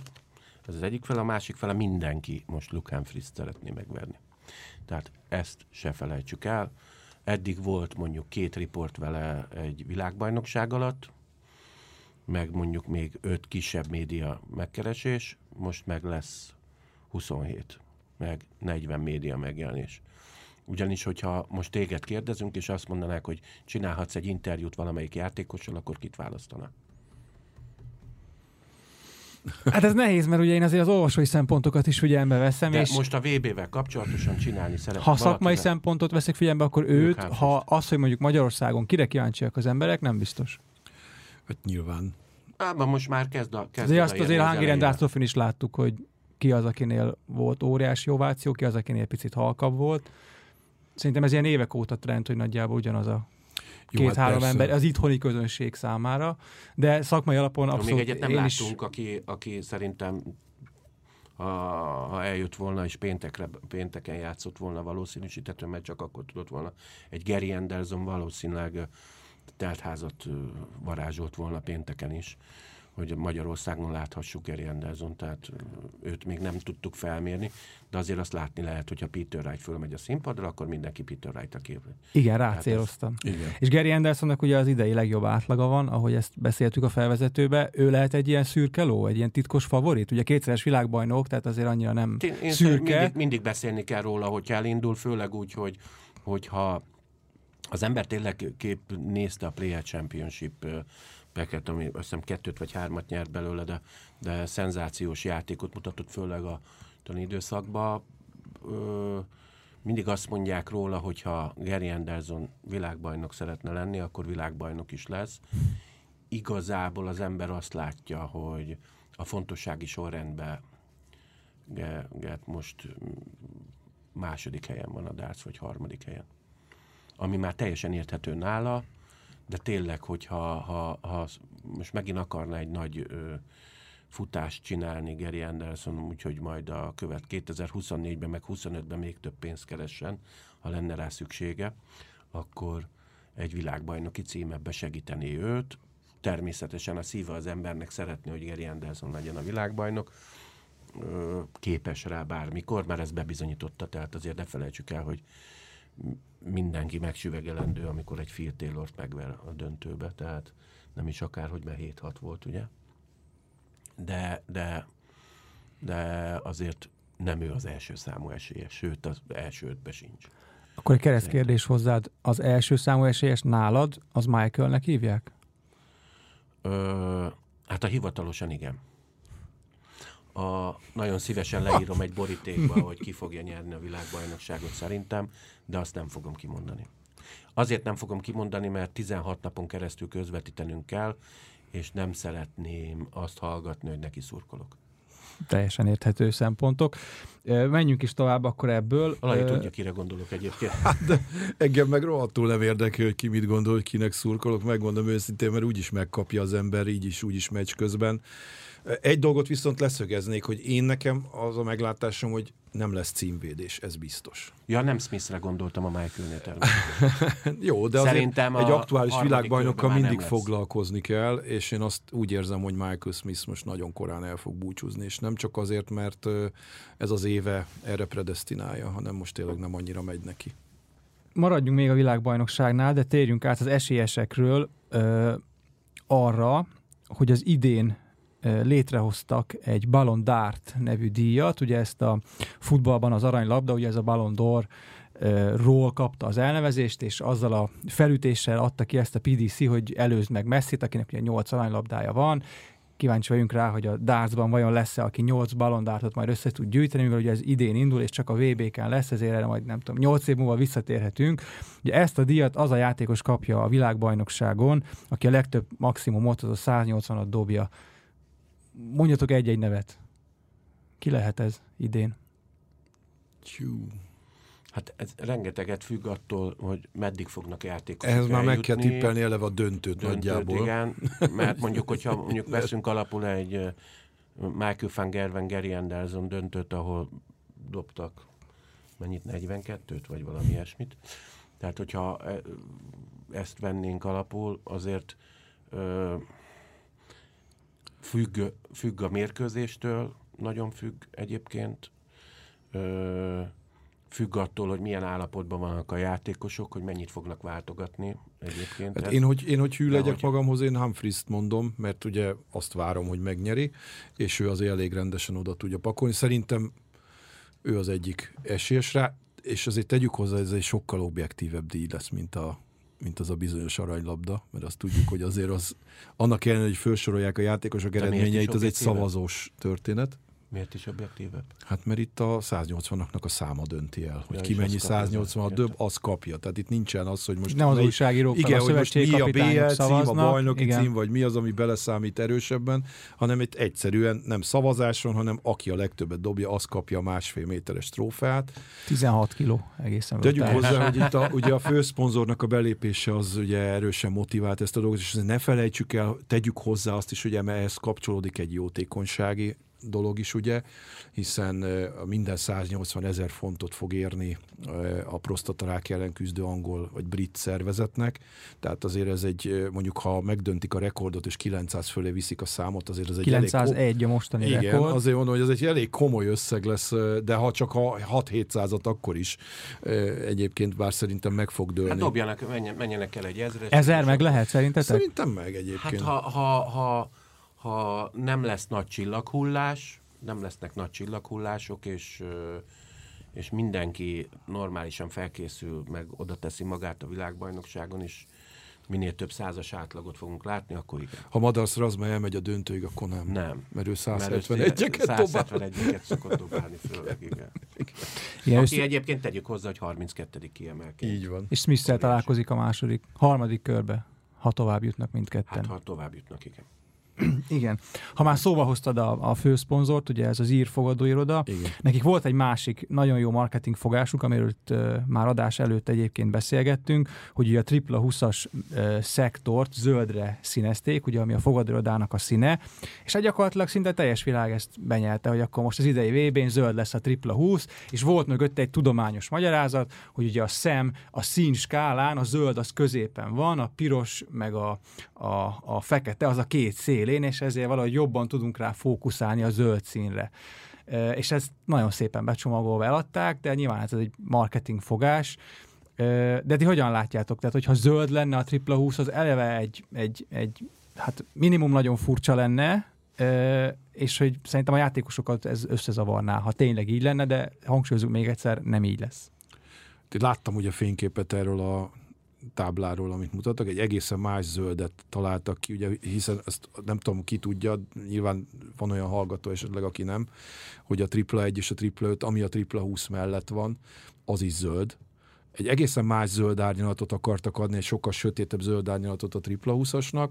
ez az egyik fele, a másik fele mindenki most Luke Friszt szeretné megverni. Tehát ezt se felejtsük el. Eddig volt mondjuk két riport vele egy világbajnokság alatt, meg mondjuk még öt kisebb média megkeresés, most meg lesz 27, meg 40 média megjelenés. Ugyanis, hogyha most téged kérdezünk, és azt mondanák, hogy csinálhatsz egy interjút valamelyik játékossal, akkor kit választanak? Hát ez nehéz, mert ugye én azért az olvasói szempontokat is figyelembe veszem. De és most a VB-vel kapcsolatosan csinálni szeretném. Ha szakmai valakivel... szempontot veszek figyelembe, akkor őt, ha az, hogy mondjuk Magyarországon kire kíváncsiak az emberek, nem biztos. Hát nyilván. Ában most már kezd a kezd azért azt azért Hangi Rendászlófin is láttuk, hogy ki az, akinél volt óriási ováció, ki az, akinél picit halkabb volt. Szerintem ez ilyen évek óta trend, hogy nagyjából ugyanaz a két-három hát ember, az itthoni közönség számára, de szakmai alapon abszolút... Még egyet nem láttunk, is... aki, aki szerintem ha, ha eljött volna és péntekre, pénteken játszott volna valószínűsítető, mert csak akkor tudott volna. Egy Gary Anderson valószínűleg teltházat varázsolt volna pénteken is, hogy Magyarországon láthassuk Gary Anderson, tehát őt még nem tudtuk felmérni, de azért azt látni lehet, hogyha Peter Wright fölmegy a színpadra, akkor mindenki Peter Wright a képre. Igen, rácéloztam. Ez... Igen. És Gary Andersonnak ugye az idei legjobb átlaga van, ahogy ezt beszéltük a felvezetőbe, ő lehet egy ilyen szürke ló, egy ilyen titkos favorit, ugye kétszeres világbajnok, tehát azért annyira nem én, én szürke. Mindig, mindig beszélni kell róla, hogy elindul, főleg úgy, hogy hogyha az ember tényleg kép nézte a Player Championship peket, ami azt hiszem kettőt vagy hármat nyert belőle, de, de szenzációs játékot mutatott, főleg a időszakban. Ö, mindig azt mondják róla, hogy ha Gary Anderson világbajnok szeretne lenni, akkor világbajnok is lesz. Igazából az ember azt látja, hogy a fontossági sorrendben Gert most második helyen van a darts, vagy harmadik helyen. Ami már teljesen érthető nála, de tényleg, hogyha ha, ha most megint akarna egy nagy ö, futást csinálni Gary Anderson, úgyhogy majd a követ 2024-ben, meg 25-ben még több pénzt keressen, ha lenne rá szüksége, akkor egy világbajnoki címebbe segíteni őt. Természetesen a szíve az embernek szeretné, hogy Gary Anderson legyen a világbajnok, képes rá bármikor, már ez bebizonyította, tehát azért ne felejtsük el, hogy mindenki megsüvegelendő, amikor egy Phil Taylor-t megver a döntőbe, tehát nem is akár, hogy már 7-6 volt, ugye? De, de, de azért nem ő az első számú esélyes, sőt az első ötbe sincs. Akkor egy kereszt kérdés hozzád. Az első számú esélyes nálad, az Michaelnek hívják? Ö, hát a hivatalosan igen. A, nagyon szívesen leírom egy borítékba, hogy ki fogja nyerni a világbajnokságot szerintem, de azt nem fogom kimondani. Azért nem fogom kimondani, mert 16 napon keresztül közvetítenünk kell, és nem szeretném azt hallgatni, hogy neki szurkolok. Teljesen érthető szempontok. Menjünk is tovább akkor ebből. Valami tudja, kire gondolok egyébként. Hát, de engem meg rohadtul nem érdekel, hogy ki mit gondol, hogy kinek szurkolok. Megmondom őszintén, mert úgyis megkapja az ember, így is, úgyis meccs közben. Egy dolgot viszont leszögeznék, hogy én nekem az a meglátásom, hogy nem lesz címvédés, ez biztos. Ja, nem Smithre gondoltam a Michaelnél Jó, de Szerintem egy aktuális világbajnokkal mindig foglalkozni kell, és én azt úgy érzem, hogy Michael Smith most nagyon korán el fog búcsúzni, és nem csak azért, mert ez az éve erre predestinálja, hanem most tényleg nem annyira megy neki. Maradjunk még a világbajnokságnál, de térjünk át az esélyesekről ö, arra, hogy az idén létrehoztak egy Ballon d'Art nevű díjat, ugye ezt a futballban az aranylabda, ugye ez a Ballon d'Or ról kapta az elnevezést, és azzal a felütéssel adta ki ezt a PDC, hogy előzd meg Messi-t, akinek ugye 8 aranylabdája van, kíváncsi vagyunk rá, hogy a dartsban vajon lesz-e, aki 8 ballondártot majd össze tud gyűjteni, mivel ugye ez idén indul, és csak a VB-ken lesz, ezért erre majd nem tudom, 8 év múlva visszatérhetünk. Ugye ezt a díjat az a játékos kapja a világbajnokságon, aki a legtöbb maximumot, az a 180-at dobja mondjatok egy-egy nevet. Ki lehet ez idén? Tyú. Hát ez rengeteget függ attól, hogy meddig fognak játékosok Ehhez már meg kell tippelni eleve a döntőt, döntőt nagyjából. Igen, mert mondjuk, hogyha mondjuk veszünk alapul egy Michael van Gerven, Gary Anderson döntőt, ahol dobtak mennyit, 42-t, vagy valami ilyesmit. Tehát, hogyha ezt vennénk alapul, azért Függ, függ a mérkőzéstől, nagyon függ egyébként. Ö, függ attól, hogy milyen állapotban vannak a játékosok, hogy mennyit fognak váltogatni egyébként. Hát én, hogy, én, hogy hű legyek hogy... magamhoz, én Humphries-t mondom, mert ugye azt várom, hogy megnyeri, és ő azért elég rendesen oda tudja pakolni. Szerintem ő az egyik esélyes rá, és azért tegyük hozzá, ez egy sokkal objektívebb díj lesz, mint a mint az a bizonyos aranylabda, mert azt tudjuk, hogy azért az, annak ellenére, hogy felsorolják a játékosok eredményeit, az egy szavazós történet. Miért is objektívebb? Hát mert itt a 180-naknak a száma dönti el, hogy ja, ki mennyi 180 döbb, az kapja. Tehát itt nincsen az, hogy most... Nem az újságírók, igen, a hogy most mi a BL cím, a bajnoki igen. cím, vagy mi az, ami beleszámít erősebben, hanem itt egyszerűen nem szavazáson, hanem aki a legtöbbet dobja, az kapja a másfél méteres trófeát. 16 kiló egészen. Tegyük hozzá, hogy itt a, ugye a főszponzornak a belépése az ugye erősen motivált ezt a dolgot, és ne felejtsük el, tegyük hozzá azt is, hogy ehhez kapcsolódik egy jótékonysági dolog is, ugye, hiszen minden 180 ezer fontot fog érni a prostatarák ellen küzdő angol vagy brit szervezetnek, tehát azért ez egy, mondjuk ha megdöntik a rekordot és 900 fölé viszik a számot, azért ez egy 901 elég, a mostani igen, rekord. azért mondom, hogy ez egy elég komoly összeg lesz, de ha csak a 6-700-at akkor is egyébként bár szerintem meg fog dőlni. Hát dobjanak, menjenek el egy ezres. Ezer meg lehet szerintetek? Szerintem meg egyébként. Hát ha, ha, ha ha nem lesz nagy csillaghullás, nem lesznek nagy csillaghullások, és, és mindenki normálisan felkészül, meg oda teszi magát a világbajnokságon, és minél több százas átlagot fogunk látni, akkor igen. Ha Madarsz Razma elmegy a döntőig, akkor nem. Nem. Mert ő 171-eket 171-eket szokott dobálni főleg, igen. igen. Aki egyébként tegyük hozzá, hogy 32. kiemelkedő. Így van. És smith találkozik a második, harmadik körbe, ha tovább jutnak mindketten. Hát, ha tovább jutnak, igen. Igen. Ha már szóba hoztad a, a főszponzort, ugye ez az ír fogadóiroda, Igen. nekik volt egy másik nagyon jó marketing fogásuk, amiről uh, már adás előtt egyébként beszélgettünk, hogy ugye a tripla 20-as uh, szektort zöldre színezték, ugye ami a fogadóirodának a színe, és hát gyakorlatilag szinte teljes világ ezt benyelte, hogy akkor most az idei VB-n zöld lesz a tripla 20, és volt mögötte egy tudományos magyarázat, hogy ugye a szem a szín skálán, a zöld az középen van, a piros meg a, a, a fekete az a két szélén, és ezért valahogy jobban tudunk rá fókuszálni a zöld színre. És ezt nagyon szépen becsomagolva eladták, de nyilván ez egy marketing fogás. De ti hogyan látjátok? Tehát, hogyha zöld lenne a tripla 20, az eleve egy, egy, egy hát minimum nagyon furcsa lenne, és hogy szerintem a játékosokat ez összezavarná, ha tényleg így lenne, de hangsúlyozunk még egyszer, nem így lesz. Én Láttam ugye fényképet erről a tábláról, amit mutattak, egy egészen más zöldet találtak ki, ugye, hiszen ezt nem tudom, ki tudja, nyilván van olyan hallgató esetleg, aki nem, hogy a tripla 1 és a tripla 5, ami a tripla 20 mellett van, az is zöld. Egy egészen más zöld árnyalatot akartak adni, egy sokkal sötétebb zöld árnyalatot a tripla 20-asnak.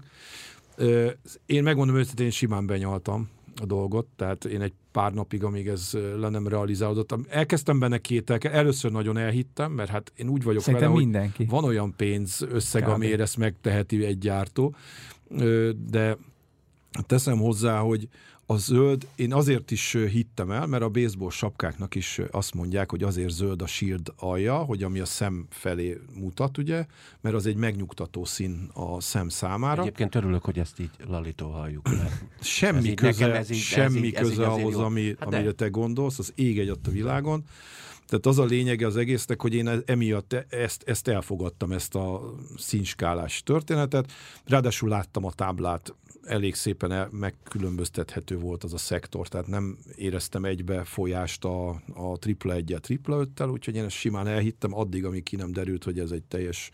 Ö, Én megmondom őszintén, én simán benyaltam a dolgot, tehát én egy pár napig, amíg ez le nem realizálódott. Elkezdtem benne kételke, először nagyon elhittem, mert hát én úgy vagyok Szerintem vele, mindenki. hogy van olyan pénz összeg, Kb. amiért ezt megteheti egy gyártó, de teszem hozzá, hogy a zöld, én azért is hittem el, mert a baseball sapkáknak is azt mondják, hogy azért zöld a shield alja, hogy ami a szem felé mutat, ugye, mert az egy megnyugtató szín a szem számára. Egyébként örülök, hogy ezt így Lalitól halljuk. Ez Semmi így köze, ez így- ez semmi így- ez köze így azért ahhoz, jó. ami, Hát de- amire te gondolsz, az ég egy a világon. Tehát az a lényege az egésznek, hogy én e- emiatt e- ezt, ezt elfogadtam, ezt a színskálás történetet. Ráadásul láttam a táblát, elég szépen megkülönböztethető volt az a szektor, tehát nem éreztem egybe folyást a, a tripla 1 tripla 5 úgyhogy én ezt simán elhittem addig, amíg ki nem derült, hogy ez egy teljes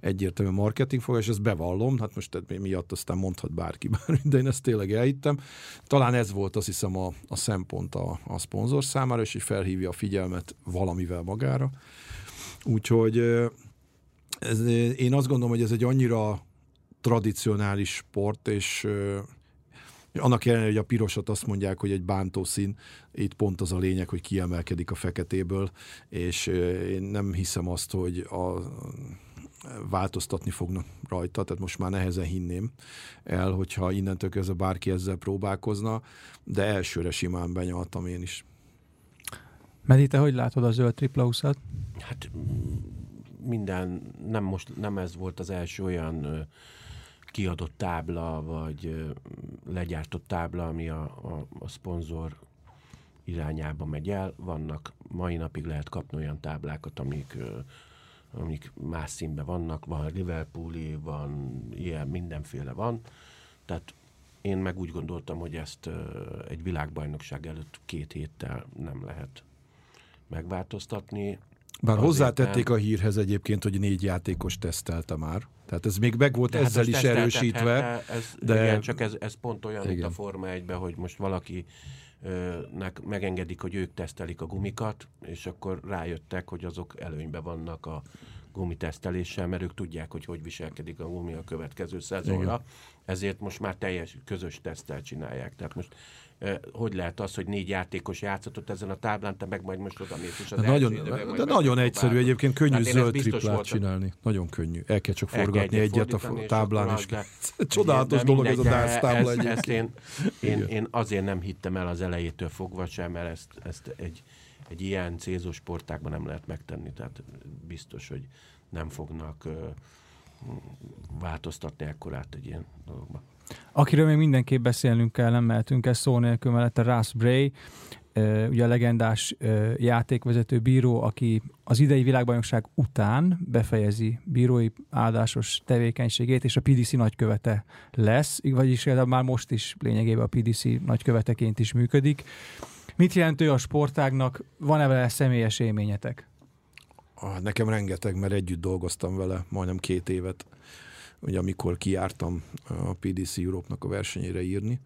egyértelmű marketing fogás, ezt bevallom, hát most tehát miatt aztán mondhat bárki bármit, de én ezt tényleg elhittem. Talán ez volt azt hiszem a, a szempont a, a szponzor számára, és így felhívja a figyelmet valamivel magára. Úgyhogy ez, én azt gondolom, hogy ez egy annyira tradicionális sport, és annak ellenére, hogy a pirosat azt mondják, hogy egy bántó szín, itt pont az a lényeg, hogy kiemelkedik a feketéből, és én nem hiszem azt, hogy a, változtatni fognak rajta, tehát most már nehezen hinném el, hogyha innentől kezdve bárki ezzel próbálkozna, de elsőre simán benyaltam én is. Medi, te hogy látod a zöld tripla 20 Hát minden, nem most, nem ez volt az első olyan ö, kiadott tábla, vagy legyártott tábla, ami a, a, a szponzor irányába megy el. Vannak, mai napig lehet kapni olyan táblákat, amik, amik más színben vannak. Van Liverpooli, van ilyen, mindenféle van. Tehát én meg úgy gondoltam, hogy ezt egy világbajnokság előtt két héttel nem lehet megváltoztatni. Bár Azért hozzátették nem. a hírhez egyébként, hogy négy játékos tesztelte már. Tehát ez még meg volt De hát ezzel most is erősítve. Ez, de-. Igen, csak ez, ez pont olyan, mint Igen. a Forma 1 hogy most valaki nek megengedik, hogy ők tesztelik a gumikat, és akkor rájöttek, hogy azok előnyben vannak a gumiteszteléssel, mert ők tudják, hogy hogy viselkedik a gumi a következő szezonra. Ezért most már teljes közös tesztel csinálják. Tehát most hogy lehet az, hogy négy játékos játszott ezen a táblán, te meg majd most oda mész, és az De nagyon, majd de nagyon egyszerű egyébként, könnyű ezt zöld triplát voltam. csinálni. Nagyon könnyű. El kell csak El forgatni egyet egyet a táblán, és de- csodálatos de dolog ez a de dász tábla egyébként. én, én, én azért nem hittem el az elejétől fogva sem, mert ezt, ezt egy, egy ilyen célzó sportákban nem lehet megtenni, tehát biztos, hogy nem fognak változtatni ekkorát egy ilyen dologba. Akiről még mindenképp beszélnünk kell, nem mehetünk el szó nélkül mellette Russ Bray, ugye a legendás játékvezető bíró, aki az idei világbajnokság után befejezi bírói áldásos tevékenységét, és a PDC nagykövete lesz, vagyis igazából már most is lényegében a PDC nagyköveteként is működik. Mit jelent ő a sportágnak? Van-e vele személyes élményetek? Nekem rengeteg, mert együtt dolgoztam vele majdnem két évet, ugye amikor kijártam a PDC Europe-nak a versenyére írni,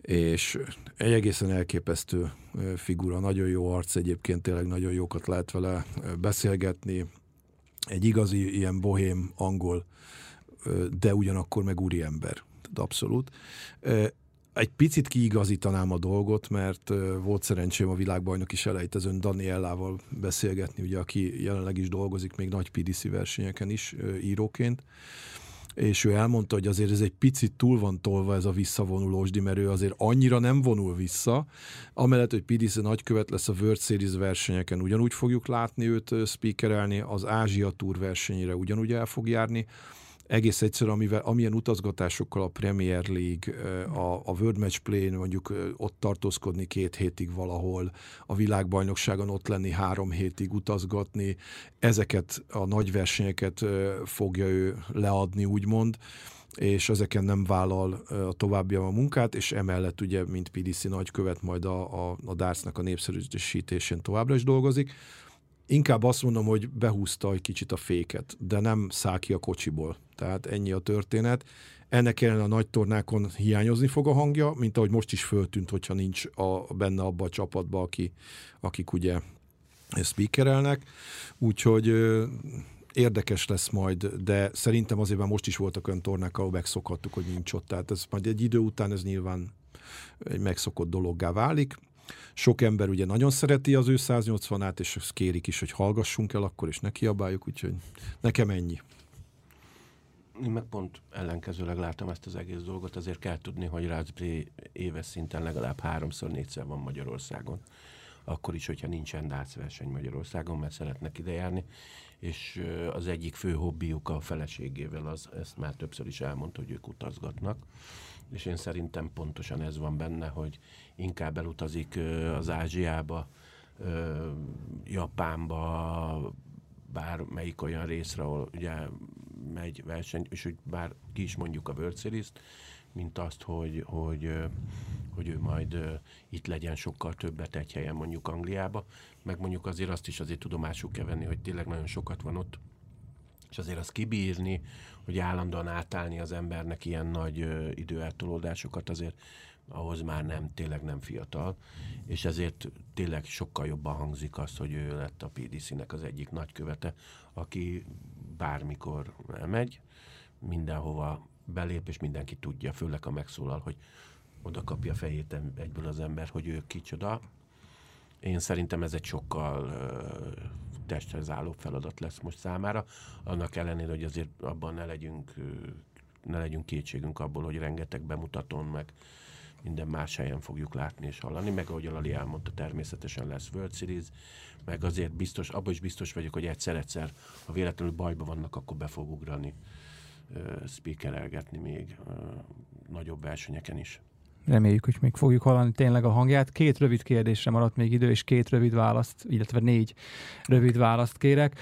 és egy egészen elképesztő figura, nagyon jó arc egyébként, tényleg nagyon jókat lehet vele beszélgetni, egy igazi ilyen bohém angol, de ugyanakkor meg úriember. Abszolút. Egy picit kiigazítanám a dolgot, mert volt szerencsém a világbajnok is elejtezőn Daniellával beszélgetni, ugye, aki jelenleg is dolgozik még nagy PDC versenyeken is íróként, és ő elmondta, hogy azért ez egy picit túl van tolva ez a visszavonulósdi, mert ő azért annyira nem vonul vissza, amellett, hogy PDC nagykövet lesz a World Series versenyeken, ugyanúgy fogjuk látni őt speakerelni, az Ázsia Tour versenyére ugyanúgy el fog járni, egész egyszerűen, amivel, amilyen utazgatásokkal a Premier League, a, a World Match Play-n mondjuk ott tartózkodni két hétig valahol, a világbajnokságon ott lenni három hétig utazgatni, ezeket a nagy versenyeket fogja ő leadni, úgymond és ezeken nem vállal a továbbiam a munkát, és emellett ugye, mint PDC nagykövet, majd a, a, a Dartsnak a népszerűsítésén továbbra is dolgozik. Inkább azt mondom, hogy behúzta egy kicsit a féket, de nem száll ki a kocsiból. Tehát ennyi a történet. Ennek ellen a nagy tornákon hiányozni fog a hangja, mint ahogy most is föltűnt, hogyha nincs a, benne abba a csapatba, aki, akik ugye speakerelnek. Úgyhogy érdekes lesz majd, de szerintem azért már most is voltak olyan tornák, ahol megszokhattuk, hogy nincs ott. Tehát ez majd egy idő után ez nyilván egy megszokott dologgá válik. Sok ember ugye nagyon szereti az ő 180-át, és ezt kérik is, hogy hallgassunk el akkor, és ne kiabáljuk, úgyhogy nekem ennyi. Én meg pont ellenkezőleg látom ezt az egész dolgot, azért kell tudni, hogy Rácbré éves szinten legalább háromszor, négyszer van Magyarországon. Akkor is, hogyha nincsen verseny Magyarországon, mert szeretnek ide járni, és az egyik fő hobbiuk a feleségével, az, ezt már többször is elmondta, hogy ők utazgatnak és én szerintem pontosan ez van benne, hogy inkább elutazik az Ázsiába, Japánba, bármelyik olyan részre, ahol ugye megy verseny, és hogy bár ki is mondjuk a World series mint azt, hogy, hogy, hogy ő majd itt legyen sokkal többet egy helyen mondjuk Angliába, meg mondjuk azért azt is azért tudomásuk kell venni, hogy tényleg nagyon sokat van ott, és azért azt kibírni, hogy állandóan átállni az embernek ilyen nagy ö, időeltolódásokat, azért ahhoz már nem, tényleg nem fiatal, és ezért tényleg sokkal jobban hangzik az, hogy ő lett a PDC-nek az egyik nagykövete, aki bármikor elmegy, mindenhova belép, és mindenki tudja, főleg a megszólal, hogy oda kapja fejét egyből az ember, hogy ő kicsoda. Én szerintem ez egy sokkal uh, testhez álló feladat lesz most számára, annak ellenére, hogy azért abban ne legyünk, ne legyünk kétségünk abból, hogy rengeteg bemutatón, meg minden más helyen fogjuk látni és hallani, meg ahogy Ali elmondta, természetesen lesz World Series, meg azért biztos, abban is biztos vagyok, hogy egyszer-egyszer, ha véletlenül bajba vannak, akkor be fog ugrani speakerelgetni még nagyobb versenyeken is. Reméljük, hogy még fogjuk hallani tényleg a hangját. Két rövid kérdésre maradt még idő, és két rövid választ, illetve négy rövid választ kérek.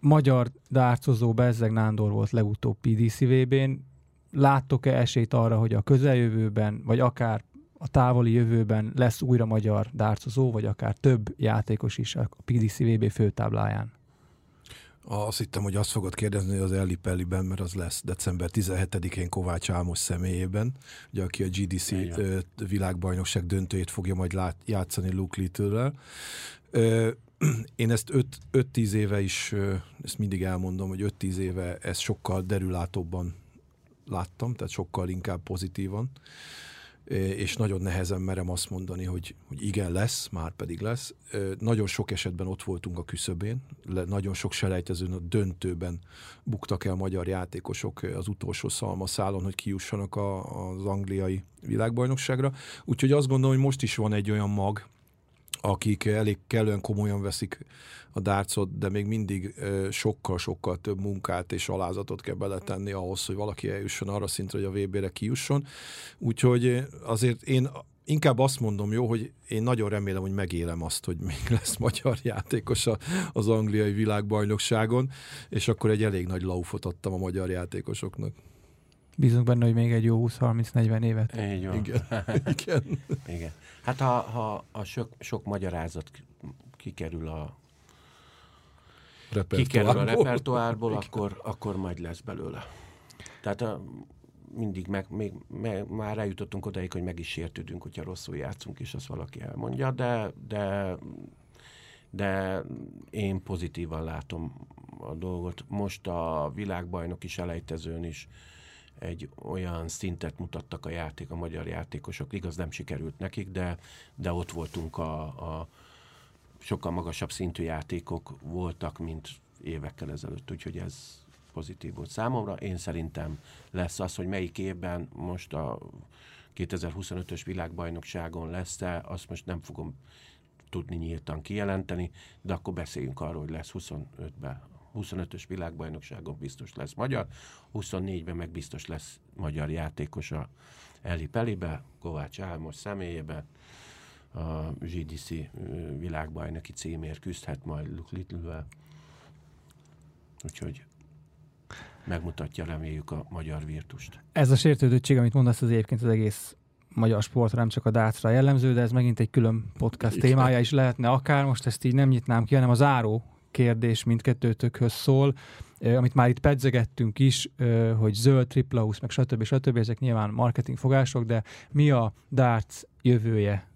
magyar dárcozó Bezzeg Nándor volt legutóbb PDC VB-n. Láttok-e esélyt arra, hogy a közeljövőben, vagy akár a távoli jövőben lesz újra magyar dárcozó, vagy akár több játékos is a PDC VB főtábláján? Azt hittem, hogy azt fogod kérdezni az Elli Pelliben, mert az lesz december 17-én Kovács Álmos személyében, ugye, aki a GDC Igen. világbajnokság döntőjét fogja majd lát, játszani Luke Little-rel. Én ezt 5-10 éve is, ezt mindig elmondom, hogy 5-10 éve ezt sokkal derülátóbban láttam, tehát sokkal inkább pozitívan és nagyon nehezen merem azt mondani, hogy, hogy igen, lesz, már pedig lesz. Nagyon sok esetben ott voltunk a küszöbén, nagyon sok selejtezőn a döntőben buktak el magyar játékosok az utolsó szalmaszálon, hogy kijussanak a, az angliai világbajnokságra. Úgyhogy azt gondolom, hogy most is van egy olyan mag, akik elég kellően komolyan veszik a dárcot, de még mindig sokkal-sokkal több munkát és alázatot kell beletenni ahhoz, hogy valaki eljusson arra szintre, hogy a VB-re kijusson. Úgyhogy azért én inkább azt mondom, jó, hogy én nagyon remélem, hogy megélem azt, hogy még lesz magyar játékos az angliai világbajnokságon, és akkor egy elég nagy laufot adtam a magyar játékosoknak. Bízunk benne, hogy még egy jó 20-30-40 évet. Így van. Igen. Igen. Igen. Hát ha, ha a sok, sok magyarázat kikerül a kikerül a repertoárból, akkor, akkor majd lesz belőle. Tehát a, mindig meg, még, meg, már eljutottunk odaig, hogy meg is sértődünk, hogyha rosszul játszunk, és azt valaki elmondja, de, de, de én pozitívan látom a dolgot. Most a világbajnok is elejtezőn is egy olyan szintet mutattak a játék, a magyar játékosok, igaz nem sikerült nekik, de, de ott voltunk a, a sokkal magasabb szintű játékok voltak, mint évekkel ezelőtt, úgyhogy ez pozitív volt számomra. Én szerintem lesz az, hogy melyik évben most a 2025-ös világbajnokságon lesz-e, azt most nem fogom tudni nyíltan kijelenteni, de akkor beszéljünk arról, hogy lesz 25-ben 25-ös világbajnokságon biztos lesz magyar, 24-ben meg biztos lesz magyar játékos a Eli Pelibe, Kovács Álmos személyében, a GDC világbajnoki címért küzdhet majd Luke Little-vel. Úgyhogy megmutatja, reméljük a magyar virtust. Ez a sértődöttség, amit mondasz, az egyébként az egész magyar sportra, nem csak a dátra jellemző, de ez megint egy külön podcast témája is lehetne akár, most ezt így nem nyitnám ki, hanem a záró kérdés mindkettőtökhöz szól, amit már itt pedzegettünk is, hogy zöld, tripla meg stb. stb. Ezek nyilván marketing fogások, de mi a darts jövője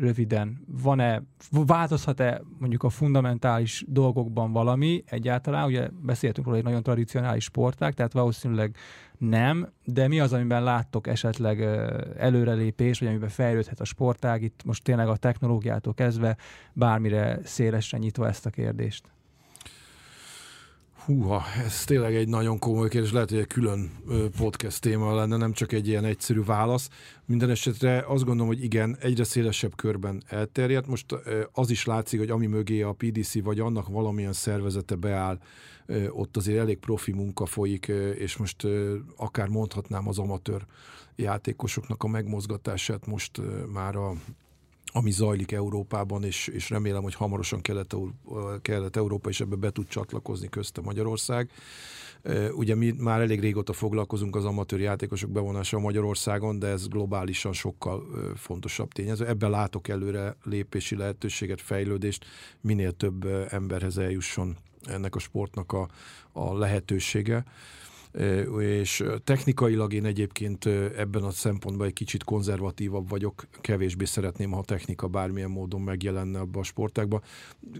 röviden? Van-e, változhat-e mondjuk a fundamentális dolgokban valami egyáltalán? Ugye beszéltünk róla, hogy nagyon tradicionális sporták, tehát valószínűleg nem, de mi az, amiben láttok esetleg előrelépés, vagy amiben fejlődhet a sportág? Itt most tényleg a technológiától kezdve bármire szélesre nyitva ezt a kérdést. Húha, ez tényleg egy nagyon komoly kérdés, lehet, hogy egy külön podcast téma lenne, nem csak egy ilyen egyszerű válasz. Minden esetre azt gondolom, hogy igen, egyre szélesebb körben elterjedt. Most az is látszik, hogy ami mögé a PDC vagy annak valamilyen szervezete beáll, ott azért elég profi munka folyik, és most akár mondhatnám az amatőr játékosoknak a megmozgatását most már a ami zajlik Európában, és, és remélem, hogy hamarosan Kelet-Európa is ebbe be tud csatlakozni közte Magyarország. Ugye mi már elég régóta foglalkozunk az amatőr játékosok bevonása Magyarországon, de ez globálisan sokkal fontosabb tényező. Ebben látok előre lépési lehetőséget, fejlődést, minél több emberhez eljusson ennek a sportnak a, a lehetősége és technikailag én egyébként ebben a szempontban egy kicsit konzervatívabb vagyok, kevésbé szeretném, ha technika bármilyen módon megjelenne abba a sportákban.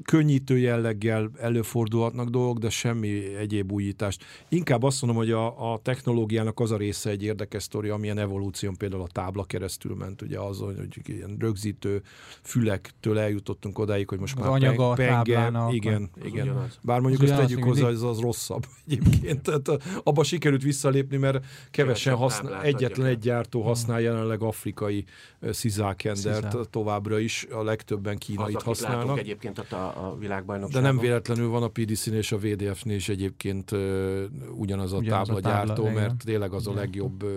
Könnyítő jelleggel előfordulhatnak dolgok, de semmi egyéb újítást. Inkább azt mondom, hogy a, a technológiának az a része egy érdekes sztori, amilyen evolúción például a tábla keresztül ment, ugye az, hogy ilyen rögzítő fülektől eljutottunk odáig, hogy most az már anyaga penge, a táblának, igen, igen. Bár mondjuk azt tegyük hozzá, hogy ez az rosszabb egyébként. Tehát abba abba sikerült visszalépni, mert kevesen használ, egyetlen egy gyártó használ jelenleg afrikai szizákendert továbbra is, a legtöbben kínait az, használnak. egyébként a, a világbajnokságon. De nem véletlenül van a PDC-nél és a VDF-nél is egyébként uh, ugyanaz a ugyanaz tábla, a tábla gyártó, igen. mert tényleg az a legjobb uh,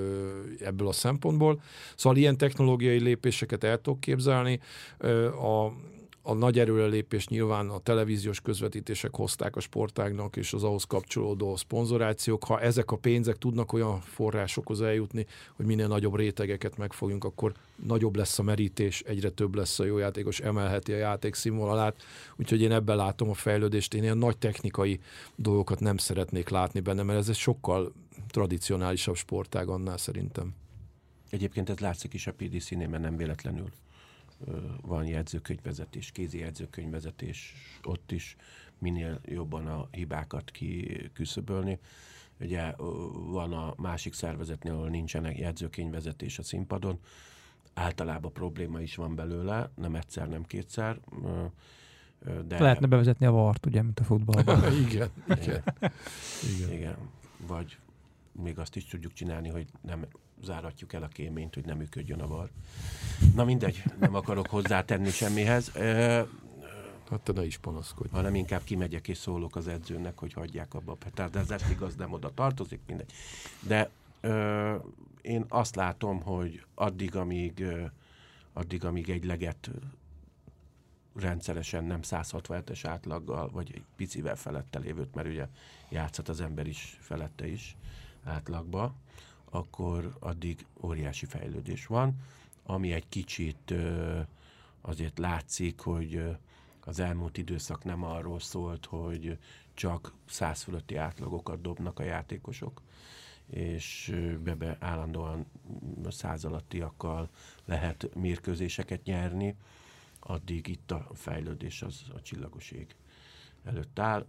ebből a szempontból. Szóval ilyen technológiai lépéseket el tudok képzelni. Uh, a a nagy erőrelépés nyilván a televíziós közvetítések hozták a sportágnak és az ahhoz kapcsolódó szponzorációk. Ha ezek a pénzek tudnak olyan forrásokhoz eljutni, hogy minél nagyobb rétegeket megfogjunk, akkor nagyobb lesz a merítés, egyre több lesz a jó játékos, emelheti a játék színvonalát. Úgyhogy én ebben látom a fejlődést. Én ilyen nagy technikai dolgokat nem szeretnék látni benne, mert ez egy sokkal tradicionálisabb sportág annál szerintem. Egyébként ez látszik is a PDC-nél, mert nem véletlenül van jegyzőkönyvvezetés, kézi jegyzőkönyvvezetés, ott is minél jobban a hibákat kiküszöbölni. Ugye van a másik szervezetnél, ahol nincsenek jegyzőkönyvvezetés a színpadon, általában probléma is van belőle, nem egyszer, nem kétszer. De... Lehetne bevezetni a vart, ugye, mint a futballban. igen, igen. igen. igen. Vagy még azt is tudjuk csinálni, hogy nem záratjuk el a kéményt, hogy nem működjön a var. Na mindegy, nem akarok hozzátenni semmihez. Hát te ne is panaszkodj. Hanem inkább kimegyek és szólok az edzőnek, hogy hagyják abba a ez igaz, nem oda tartozik, mindegy. De ö, én azt látom, hogy addig, amíg, ö, addig, amíg egy leget rendszeresen nem 167-es átlaggal, vagy egy picivel felette lévőt, mert ugye játszhat az ember is felette is átlagba, akkor addig óriási fejlődés van, ami egy kicsit azért látszik, hogy az elmúlt időszak nem arról szólt, hogy csak száz fölötti átlagokat dobnak a játékosok, és bebe állandóan száz alattiakkal lehet mérkőzéseket nyerni, addig itt a fejlődés az a csillagoség előtt áll.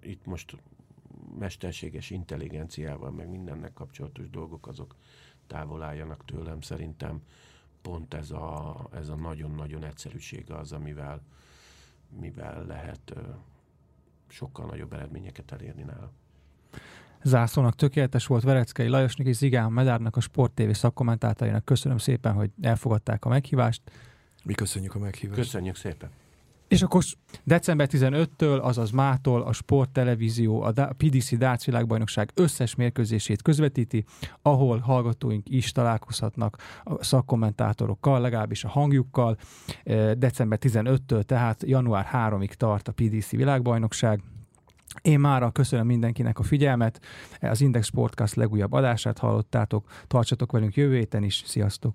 Itt most mesterséges intelligenciával, meg mindennek kapcsolatos dolgok, azok távol álljanak tőlem. Szerintem pont ez a, ez a nagyon-nagyon egyszerűsége az, amivel mivel lehet sokkal nagyobb eredményeket elérni nála. Zászlónak tökéletes volt Vereckei Lajosnak és Zigán Medárnak, a Sport TV szakkommentátorainak. Köszönöm szépen, hogy elfogadták a meghívást. Mi köszönjük a meghívást. Köszönjük szépen. És akkor december 15-től, azaz mától a Sport Televízió a PDC Darts világbajnokság összes mérkőzését közvetíti, ahol hallgatóink is találkozhatnak a szakkommentátorokkal, legalábbis a hangjukkal. December 15-től, tehát január 3-ig tart a PDC világbajnokság. Én mára köszönöm mindenkinek a figyelmet, az Index Sportcast legújabb adását hallottátok, tartsatok velünk jövő héten is, sziasztok!